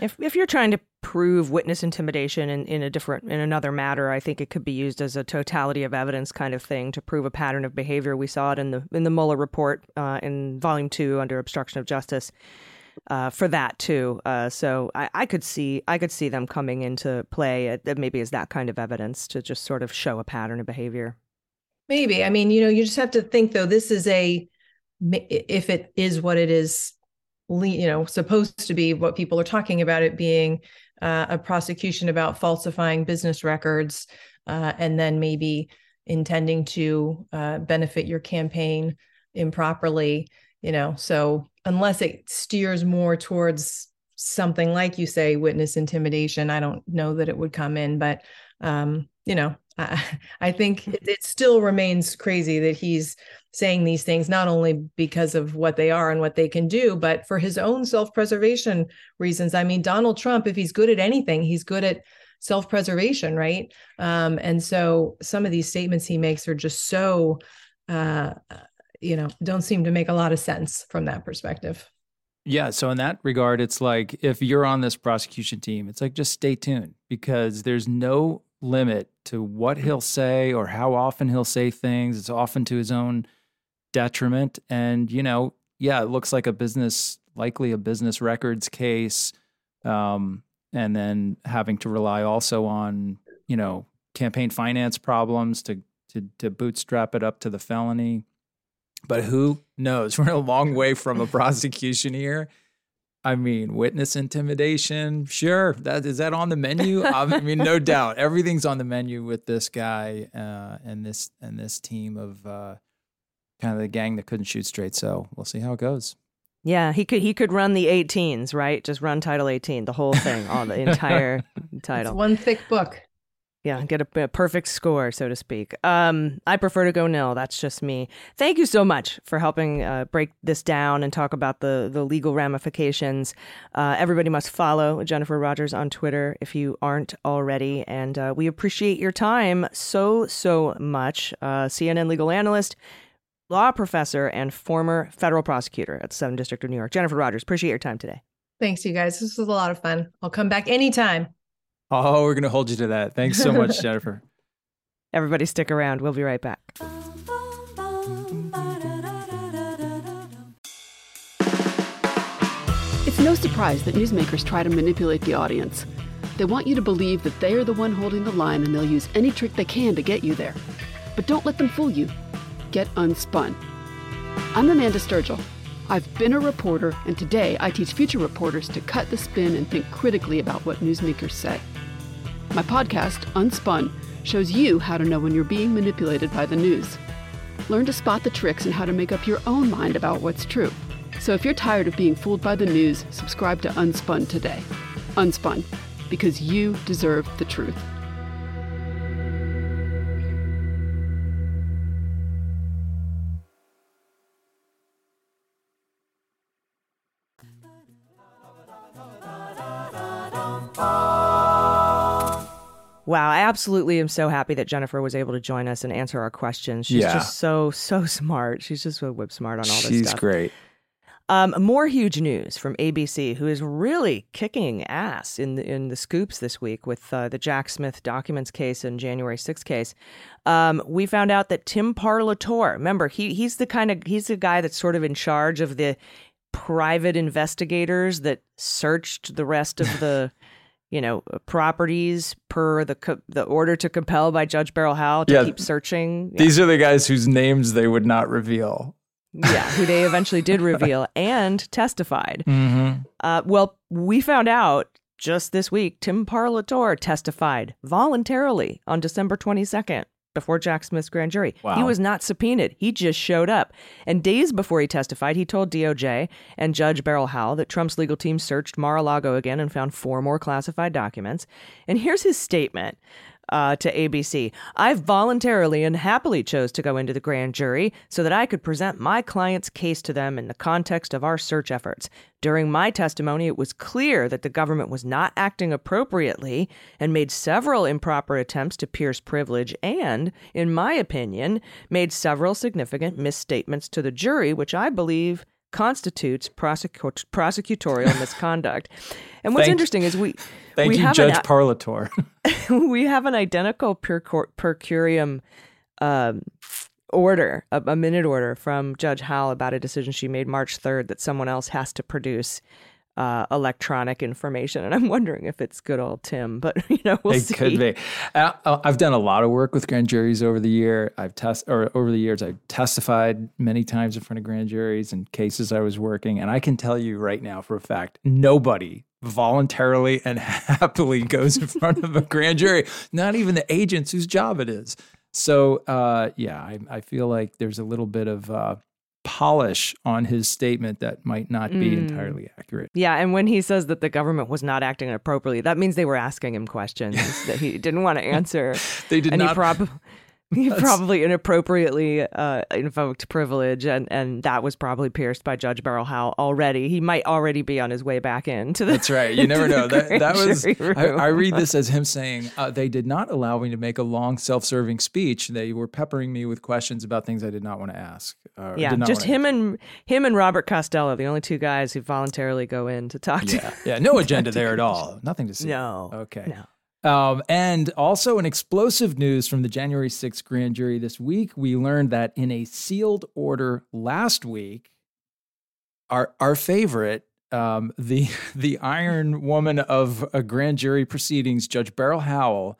if if you're trying to prove witness intimidation in, in a different in another matter, I think it could be used as a totality of evidence kind of thing to prove a pattern of behavior. We saw it in the in the Mueller report uh, in volume two under obstruction of justice uh, for that too. Uh, so I, I, could see I could see them coming into play at, maybe as that kind of evidence to just sort of show a pattern of behavior. Maybe I mean you know you just have to think though this is a if it is what it is you know supposed to be what people are talking about it being uh, a prosecution about falsifying business records uh, and then maybe intending to uh, benefit your campaign improperly you know? So unless it steers more towards something like you say witness intimidation i don't know that it would come in but um, you know [laughs] I, I think it, it still remains crazy that he's saying these things not only because of what they are and what they can do but for his own self-preservation reasons. I mean donald trump if he's good at anything he's good at self-preservation right? Um, and so some of these statements he makes are just so uh, you know don't seem to make a lot of sense from that perspective yeah. So in that regard, it's like if you're on this prosecution team, it's like just stay tuned because there's no limit to what he'll say or how often he'll say things. It's often to his own detriment. And, you know, yeah, it looks like a business, likely a business records case. Um, and then having to rely also on, you know, campaign finance problems to, to, to bootstrap it up to the felony. But who knows? [laughs] We're a long way from a prosecution here. I mean, witness intimidation. Sure, that is that on the menu. [laughs] I mean, no doubt, everything's on the menu with this guy uh, and this and this team of uh, kind of the gang that couldn't shoot straight. So we'll see how it goes. Yeah, he could he could run the 18s, right? Just run Title 18, the whole thing, all the [laughs] entire title. It's one thick book. Yeah, get a, a, perfect score, so to speak. Um, I prefer to go nil. That's just me. Thank you so much for helping uh, break this down and talk about the the legal ramifications. Uh, everybody must follow Jennifer Rodgers on Twitter if you aren't already, and uh, we appreciate your time so so much. Uh, CNN legal analyst, law professor, and former federal prosecutor at the Southern District of New York. Jennifer Rodgers, appreciate your time today. Thanks, you guys. This was a lot of fun. I'll come back anytime. Oh, we're going to hold you to that. Thanks so much, [laughs] Jennifer. Everybody stick around. We'll be right back. It's no surprise that newsmakers try to manipulate the audience. They want you to believe that they are the one holding the line and they'll use any trick they can to get you there. But don't let them fool you. Get unspun. I'm Amanda Sturgill. I've been a reporter, and today I teach future reporters to cut the spin and think critically about what newsmakers say. My podcast, Unspun, shows you how to know when you're being manipulated by the news. Learn to spot the tricks and how to make up your own mind about what's true. So if you're tired of being fooled by the news, subscribe to Unspun today. Unspun, because you deserve the truth. Wow, I absolutely am so happy that Jennifer was able to join us and answer our questions. She's Yeah. just so so smart. She's just so whip smart on all this stuff. She's stuff. great. Um, more huge news from ABC, who is really kicking ass in the, in the scoops this week with uh, the Jack Smith documents case and January 6th case. Um, we found out that Tim Parlatore, remember, he he's the kind of he's the guy that's sort of in charge of the private investigators that searched the rest of the. [laughs] You know, properties per the co- the order to compel by Judge Beryl Howell to Yeah. keep searching. Yeah. These are the guys whose names they would not reveal. yeah, who they [laughs] eventually did reveal and testified. Mm-hmm. Uh, well, we found out just this week Tim Parlatore testified voluntarily on December 22nd before Jack Smith's grand jury. Wow. He was not subpoenaed. He just showed up. And days before he testified, he told DOJ and Judge Beryl Howell that Trump's legal team searched Mar-a-Lago again and found four more classified documents. And here's his statement uh, to ABC. I voluntarily and happily chose to go into the grand jury so that I could present my client's case to them in the context of our search efforts. During my testimony, it was clear that the government was not acting appropriately and made several improper attempts to pierce privilege and, in my opinion, made several significant misstatements to the jury, which I believe constitutes prosecu- prosecutorial [laughs] misconduct. And what's Thank- interesting is we Thank we you, have Judge an, Parlatore. [laughs] [laughs] we have an identical per, per curiam um, order, a, a minute order from Judge Howell about a decision she made March 3rd that someone else has to produce uh, electronic information. And I'm wondering if it's good old Tim, but [laughs] you know, we'll see. it see. could be. Uh, I've done a lot of work with grand juries over the year. I've test or over the years I've testified many times in front of grand juries and cases I was working, and I can tell you right now for a fact, nobody voluntarily and [laughs] happily goes in front of a grand jury. Not even the agents whose job it is. So uh, yeah, I, I feel like there's a little bit of uh, polish on his statement that might not be Mm. entirely accurate. Yeah, and when he says that the government was not acting appropriately, that means they were asking him questions [laughs] that he didn't want to answer. They did and not- He, prob- [laughs] [laughs] he probably inappropriately uh, invoked privilege, and, and that was probably pierced by Judge Beryl Howell already. He might already be on his way back into the. That's right. You never [laughs] know. That that was. I. I read this [laughs] as him saying uh, they did not allow me to make a long, self-serving speech. They were peppering me with questions about things I did not want to ask. Uh, Yeah, just him and him and Robert Costello, the only two guys who voluntarily go in to talk to. Yeah, yeah. No agenda there at all. Nothing to see. No. Okay. No. Um, and also, an explosive news from the January 6th grand jury this week. We learned that in a sealed order last week, our our favorite, um, the [laughs] the Iron Woman of a grand jury proceedings, Judge Beryl Howell,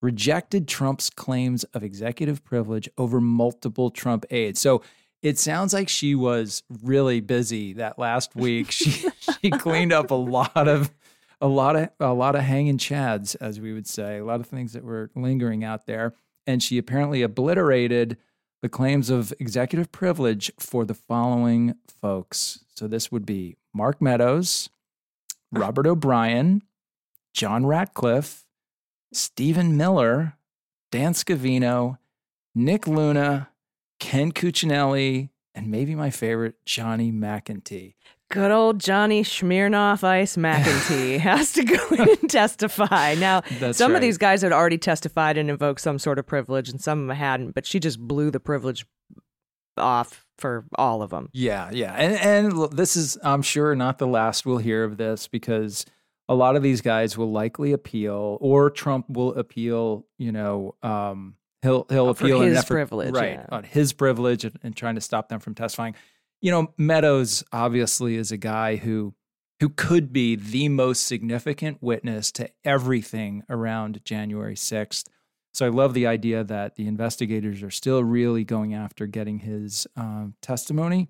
rejected Trump's claims of executive privilege over multiple Trump aides. So it sounds like she was really busy that last week. she [laughs] she cleaned up a lot of a lot of a lot of hanging chads, as we would say, a lot of things that were lingering out there, and she apparently obliterated the claims of executive privilege for the following folks. So this would be Mark Meadows, Robert O'Brien, John Ratcliffe, Stephen Miller, Dan Scavino, Nick Luna, Ken Cuccinelli, and maybe my favorite, Johnny McEntee. Good old Johnny Smirnoff Ice McEntee [laughs] has to go in and testify. Now, That's some right. of these guys had already testified and invoked some sort of privilege, and some of them hadn't, but she just blew the privilege off for all of them. Yeah, yeah. And and this is I'm sure not the last we'll hear of this because a lot of these guys will likely appeal or Trump will appeal, you know, um he'll he'll Oh, appeal his effort- privilege, right, yeah. on his privilege and, and trying to stop them from testifying. You know, Meadows obviously is a guy who who could be the most significant witness to everything around January 6th. So I love the idea that the investigators are still really going after getting his um, testimony.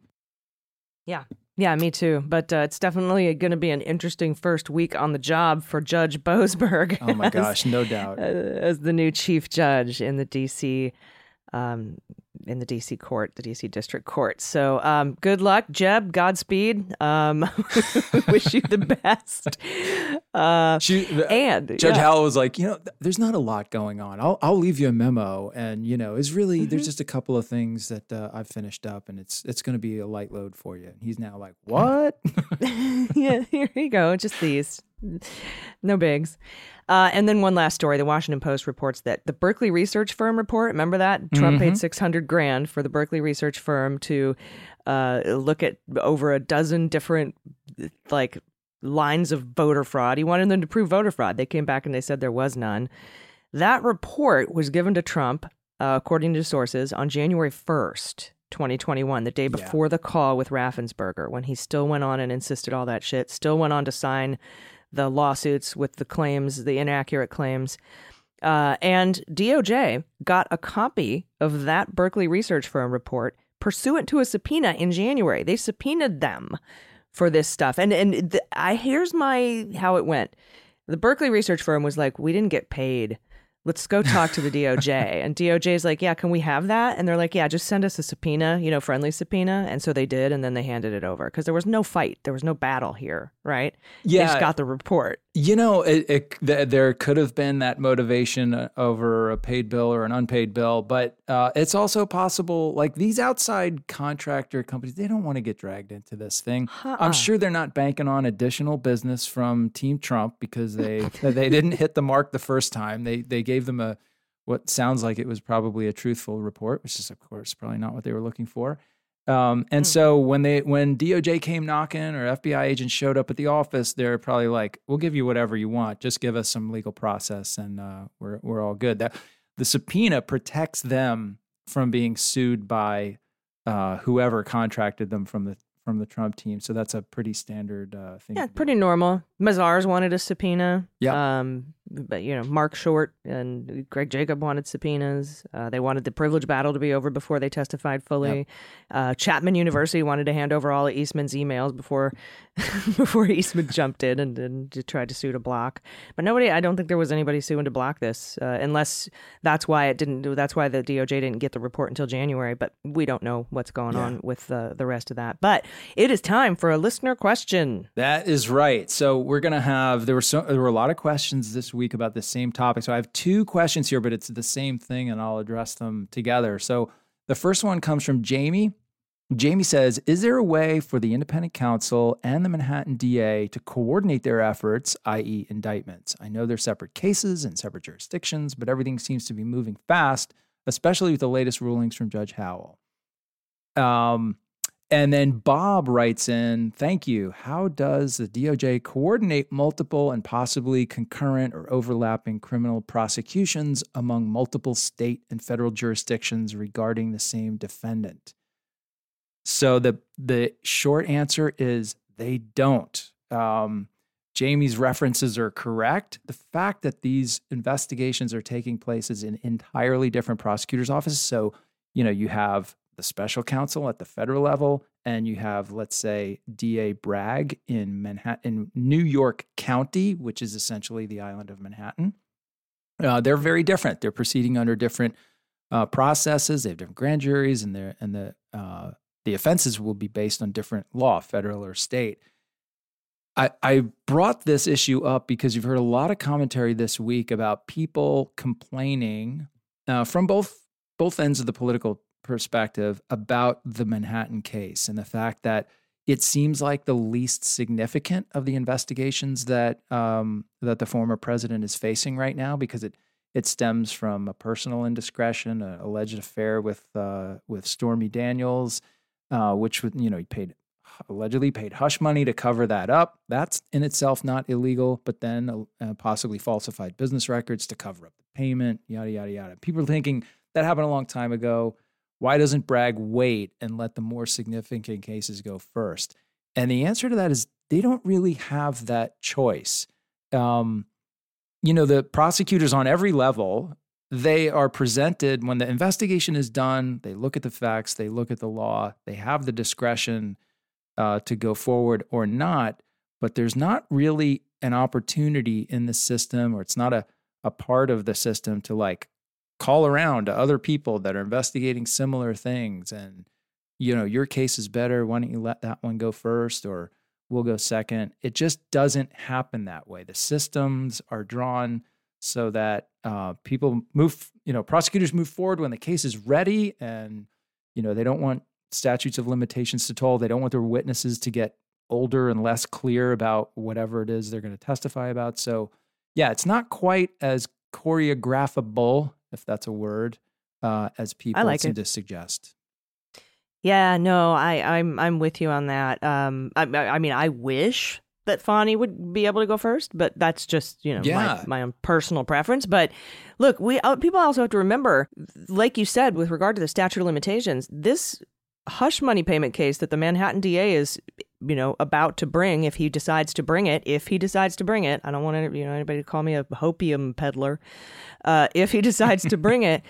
Yeah. Yeah, me too. But uh, it's definitely going to be an interesting first week on the job for Judge Boasberg. Oh my [laughs] as- gosh, no doubt. uh, as the new chief judge in the DC um, in the DC court, the DC district court. So um, good luck, Jeb. Godspeed. Um, [laughs] wish you the best. Uh, and Judge yeah. Howell was like, you know, th- there's not a lot going on. I'll I'll leave you a memo, and you know, it's really there's just a couple of things that uh, I've finished up, and it's it's going to be a light load for you. And he's now like, what? [laughs] yeah, here you go. Just these. No bigs. Uh, and then one last story. The Washington Post reports that the Berkeley Research Firm report, remember that? Trump paid Mhm. 600 grand for the Berkeley Research Firm to uh, look at over a dozen different like lines of voter fraud. He wanted them to prove voter fraud. They came back and they said there was none. That report was given to Trump, uh, according to sources, on January 1st, 2021, the day before the call with Raffensperger, when he still went on and insisted all that shit, still went on to sign the lawsuits with the claims, the inaccurate claims. Uh, and DOJ got a copy of that Berkeley Research Firm report pursuant to a subpoena in January. They subpoenaed them for this stuff. And and the, I here's my how it went. The Berkeley Research Firm was like, "We didn't get paid. Let's go talk to the DOJ." [laughs] and DOJ is like, "Yeah, can we have that?" And they're like, "Yeah, just send us a subpoena, you know, friendly subpoena." And so they did, and then they handed it over because there was no fight, there was no battle here, right? Yeah. they just got the report. You know, it, it, th- there could have been that motivation uh, over a paid bill or an unpaid bill, but uh, it's also possible. Like these outside contractor companies, they don't want to get dragged into this thing. Uh-uh. I'm sure they're not banking on additional business from Team Trump because they they didn't hit the mark the first time. They they gave them a what sounds like it was probably a truthful report, which is of course probably not what they were looking for. Um, and so when they when DOJ came knocking or FBI agents showed up at the office, they're probably like, "We'll give you whatever you want. Just give us some legal process, and uh, we're we're all good." That the subpoena protects them from being sued by uh, whoever contracted them from the from the Trump team. So that's a pretty standard uh, thing. Yeah, pretty normal. Mazars wanted a subpoena. Yeah. Um, you know, Marc Short and Greg Jacob wanted subpoenas. Uh, they wanted the privilege battle to be over before they testified fully. Uh, Chapman University wanted to hand over all of Eastman's emails before [laughs] before Eastman jumped in and, and tried to sue to block. But nobody, I don't think there was anybody suing to block this, uh, unless that's why it didn't. That's why the DOJ didn't get the report until January. But we don't know what's going Yeah. on with the the rest of that. But it is time for a listener question. That is right. So we're gonna have there were so there were a lot of questions this week about the same topic. So I have two questions here, but it's the same thing, and I'll address them together. So the first one comes from Jamie. Jamie says, "Is there a way for the independent counsel and the Manhattan DA to coordinate their efforts, i.e., indictments? I know they're separate cases and separate jurisdictions, but everything seems to be moving fast, especially with the latest rulings from Judge Howell." Um, And then Bob writes in, thank you. How does the DOJ coordinate multiple and possibly concurrent or overlapping criminal prosecutions among multiple state and federal jurisdictions regarding the same defendant? So the the short answer is they don't. Um, Jamie's references are correct. The fact that these investigations are taking place is in entirely different prosecutors' offices. So, you know, you have the special counsel at the federal level, and you have, let's say, DA Bragg in Manhattan, in New York County, which is essentially the island of Manhattan. Uh, they're very different. They're proceeding under different uh, processes. They have different grand juries, and they and the uh, the offenses will be based on different law, federal or state. I, I brought this issue up because you've heard a lot of commentary this week about people complaining uh, from both both ends of the political perspective about the Manhattan case and the fact that it seems like the least significant of the investigations that um, that the former president is facing right now because it it stems from a personal indiscretion, an alleged affair with uh, with Stormy Daniels, uh, which you know he paid allegedly paid hush money to cover that up. That's in itself not illegal, but then uh, possibly falsified business records to cover up the payment, yada yada yada. People are thinking that happened a long time ago. Why doesn't Bragg wait and let the more significant cases go first? And the answer to that is they don't really have that choice. Um, you know, the prosecutors on every level, they are presented when the investigation is done, they look at the facts, they look at the law, they have the discretion uh, to go forward or not. But there's not really an opportunity in the system, or it's not a, a part of the system to like call around to other people that are investigating similar things and you know your case is better. Why don't you let that one go first or we'll go second? It just doesn't happen that way. The systems are drawn so that uh, people move you know prosecutors move forward when the case is ready and you know they don't want statutes of limitations to toll. They don't want their witnesses to get older and less clear about whatever it is they're going to testify about. So yeah it's not quite as choreographable if that's a word, uh, as people like seem it. to suggest. Yeah, no, I, I'm I'm with you on that. Um, I, I mean, I wish that Fani would be able to go first, but that's just you know Yeah. my, my own personal preference. But look, we uh, people also have to remember, like you said, with regard to the statute of limitations, this hush money payment case that the Manhattan DA is you know about to bring, if he decides to bring it, if he decides to bring it, I don't want any, you know anybody to call me a hopium peddler. Uh, if he [laughs] decides to bring it,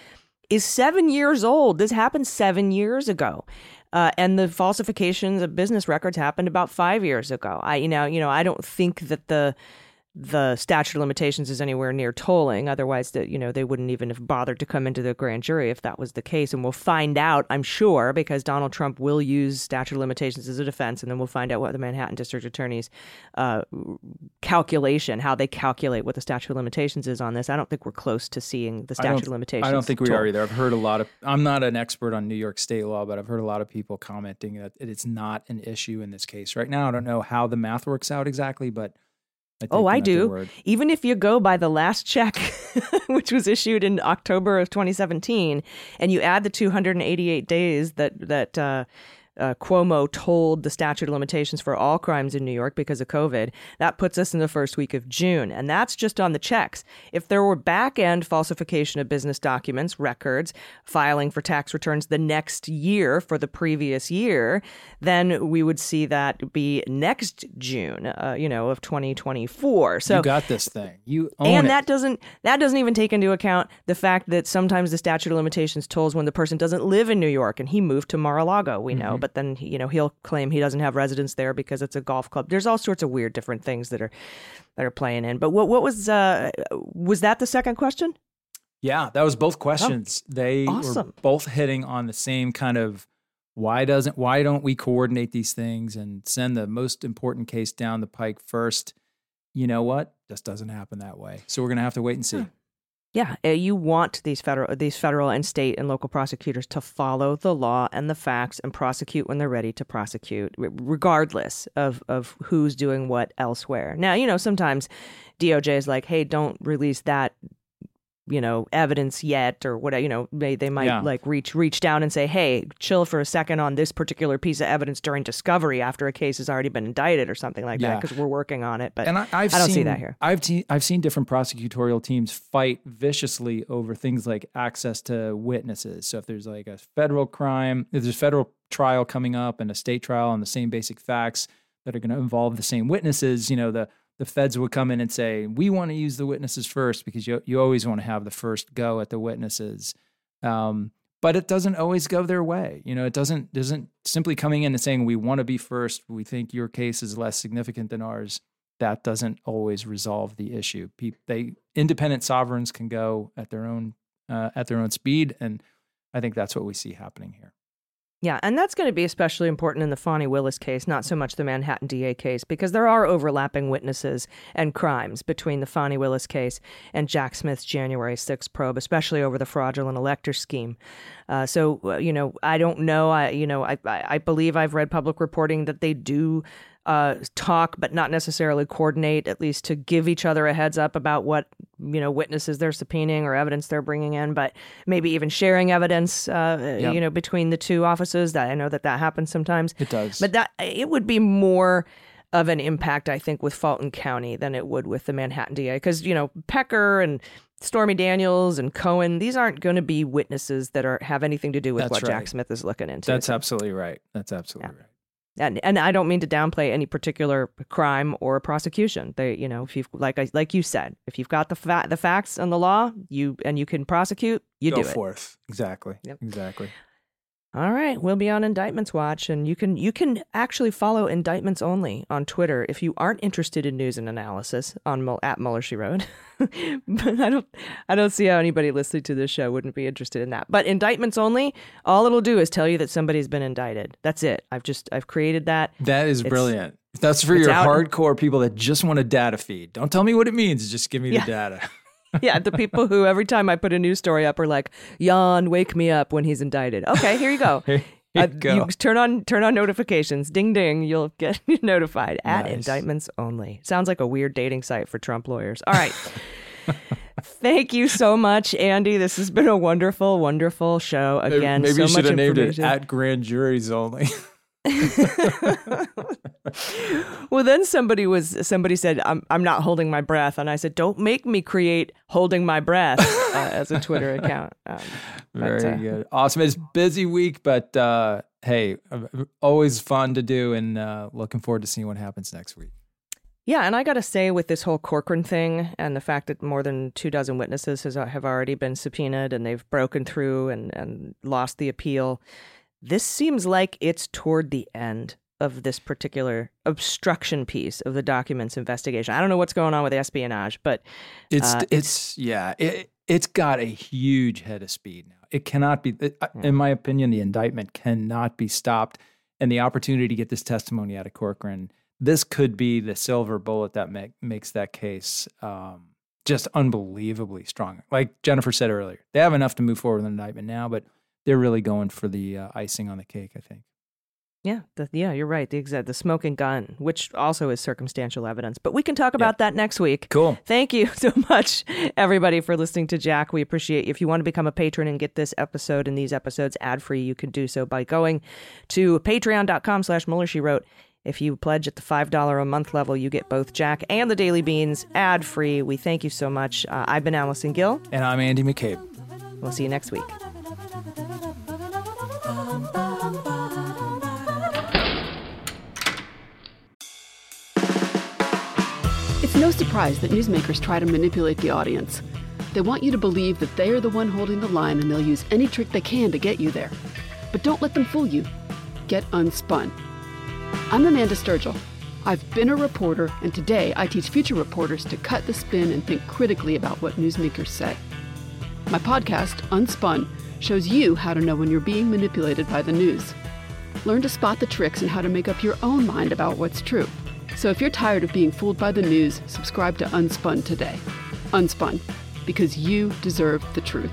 is seven years old. This happened seven years ago. Uh, and the falsifications of business records happened about five years ago. I, you know, you know, I don't think that the the statute of limitations is anywhere near tolling. Otherwise, that you know they wouldn't even have bothered to come into the grand jury if that was the case. And we'll find out, I'm sure, because Donald Trump will use statute of limitations as a defense, and then we'll find out what the Manhattan District Attorney's uh, calculation, how they calculate what the statute of limitations is on this. I don't think we're close to seeing the statute of limitations. I don't think we toll. are either. I've heard a lot of. I'm not an expert on New York state law, but I've heard a lot of people commenting that it's not an issue in this case right now. I don't know how the math works out exactly, but I Oh, I them at their do. Even if you go by the last check, [laughs] which was issued in October of 2017, and you add the 288 days that that uh, uh, Cuomo tolled the statute of limitations for all crimes in New York because of COVID, that puts us in the first week of June, and that's just on the checks. If there were back end falsification of business documents, records, filing for tax returns the next year for the previous year, then we would see that be next June, uh, you know, of 2024. So you got this thing. You own and it. that doesn't that doesn't even take into account the fact that sometimes the statute of limitations tolls when the person doesn't live in New York and he moved to Mar-a-Lago. We know, Mhm. But then you know he'll claim he doesn't have residence there because it's a golf club. There's all sorts of weird different things that are that are playing in. But what what was uh was that the second question? Yeah, that was both questions. they were awesome. both hitting on the same kind of why doesn't why don't we coordinate these things and send the most important case down the pike first? You know what? Just doesn't happen that way. So we're gonna have to wait and see. Yeah, uh, you want these federal these federal and state and local prosecutors to follow the law and the facts and prosecute when they're ready to prosecute, regardless of of who's doing what elsewhere. Now, you know, sometimes DOJ is like, "Hey, don't release that you know evidence yet or what you know they, they might Yeah. like reach reach down and say hey chill for a second on this particular piece of evidence during discovery after a case has already been indicted or something like that because we're working on it but and I, I've don't seen, see that here I've te- I've seen different prosecutorial teams fight viciously over things like access to witnesses. So if there's like a federal crime, if there's a federal trial coming up and a state trial on the same basic facts that are going to involve the same witnesses, you know, the the feds would come in and say, "We want to use the witnesses first because you you always want to have the first go at the witnesses." Um, but it doesn't always go their way. You know, it doesn't doesn't simply coming in and saying we want to be first. We think your case is less significant than ours. That doesn't always resolve the issue. They independent sovereigns can go at their own uh, at their own speed, and I think that's what we see happening here. Yeah, and that's going to be especially important in the Fani Willis case, not so much the Manhattan DA case, because there are overlapping witnesses and crimes between the Fani Willis case and Jack Smith's January 6th probe, especially over the fraudulent elector scheme. Uh, so, uh, you know, I don't know. I, you know, I I believe I've read public reporting that they do uh, talk, but not necessarily coordinate, at least to give each other a heads up about what you know witnesses they're subpoenaing or evidence they're bringing in. But maybe even sharing evidence, uh, Yep. you know, between the two offices. That I know that that happens sometimes. It does. But that it would be more of an impact, I think, with Fulton County than it would with the Manhattan DA, because you know Pecker and Stormy Daniels and Cohen, these aren't going to be witnesses that are have anything to do with That's what Jack. Smith is looking into. That's absolutely right. That's absolutely right. And and I don't mean to downplay any particular crime or prosecution. They, you know, if you've like I like you said, if you've got the fa- the facts and the law, you and you can prosecute, you Go do it. forth. Exactly. Yep. Exactly. All right, we'll be on Indictments Watch, and you can you can actually follow Indictments Only on Twitter if you aren't interested in news and analysis on at Mueller She Wrote. [laughs] but I don't I don't see how anybody listening to this show wouldn't be interested in that. But Indictments Only, all it'll do is tell you that somebody's been indicted. That's it. I've just I've created that. That is It's- brilliant. That's for your out- hardcore people that just want a data feed. Don't tell me what it means. Just give me Yeah. the data. [laughs] [laughs] yeah, the people who every time I put a news story up are like, "Jan, wake me up when he's indicted." Okay, here you go. [laughs] Here you Uh, go. you turn on turn on notifications. Ding ding, you'll get [laughs] notified at Nice. indictments only. Sounds like a weird dating site for Trump lawyers. All right. Thank you so much, Andy. This has been a wonderful, wonderful show. Again, maybe so you should much have named it at grand juries only. [laughs] well, then somebody was somebody said, "I'm I'm not holding my breath," and I said, "Don't make me create holding my breath uh, as a Twitter [laughs] account." Um, but, Very uh, good. Awesome. It's busy week, but uh, hey, uh, always fun to do and uh, looking forward to seeing what happens next week. Yeah, and I got to say, with this whole Corcoran thing and the fact that more than two dozen witnesses has, have already been subpoenaed and they've broken through and, and lost the appeal, this seems like it's toward the end of this particular obstruction piece of the documents investigation. I don't know what's going on with espionage, but It's uh, it's yeah, it it's got a huge head of speed now. It cannot be it- in my opinion the indictment cannot be stopped and the opportunity to get this testimony out of Corcoran this could be the silver bullet that make, makes that case um, just unbelievably strong. Like Jennifer said earlier, they have enough to move forward with an indictment now, but they're really going for the uh, icing on the cake, I think. Yeah, the, yeah, you're right. The exact the smoking gun, which also is circumstantial evidence, but we can talk about that next week. Cool. Thank you [laughs] so much, everybody, for listening to Jack. We appreciate you. If you want to become a patron and get this episode and these episodes ad free, you can do so by going to Patreon.com/slash Mueller She Wrote. If you pledge at the five dollar a month level, you get both Jack and the Daily Beans ad free. We thank you so much. Uh, I've been Allison Gill. And I'm Andy McCabe. We'll see you next week. It's no surprise that newsmakers try to manipulate the audience. They want you to believe that they are the one holding the line and they'll use any trick they can to get you there. But don't let them fool you. Get unspun. I'm Amanda Sturgill. I've been a reporter, and today I teach future reporters to cut the spin and think critically about what newsmakers say. My podcast, Unspun, shows you how to know when you're being manipulated by the news. Learn to spot the tricks and how to make up your own mind about what's true. So if you're tired of being fooled by the news, subscribe to Unspun today. Unspun, because you deserve the truth.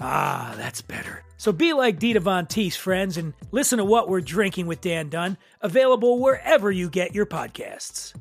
Ah, that's better. So be like Dita Von Teese, friends, and listen to What We're Drinking with Dan Dunn, available wherever you get your podcasts.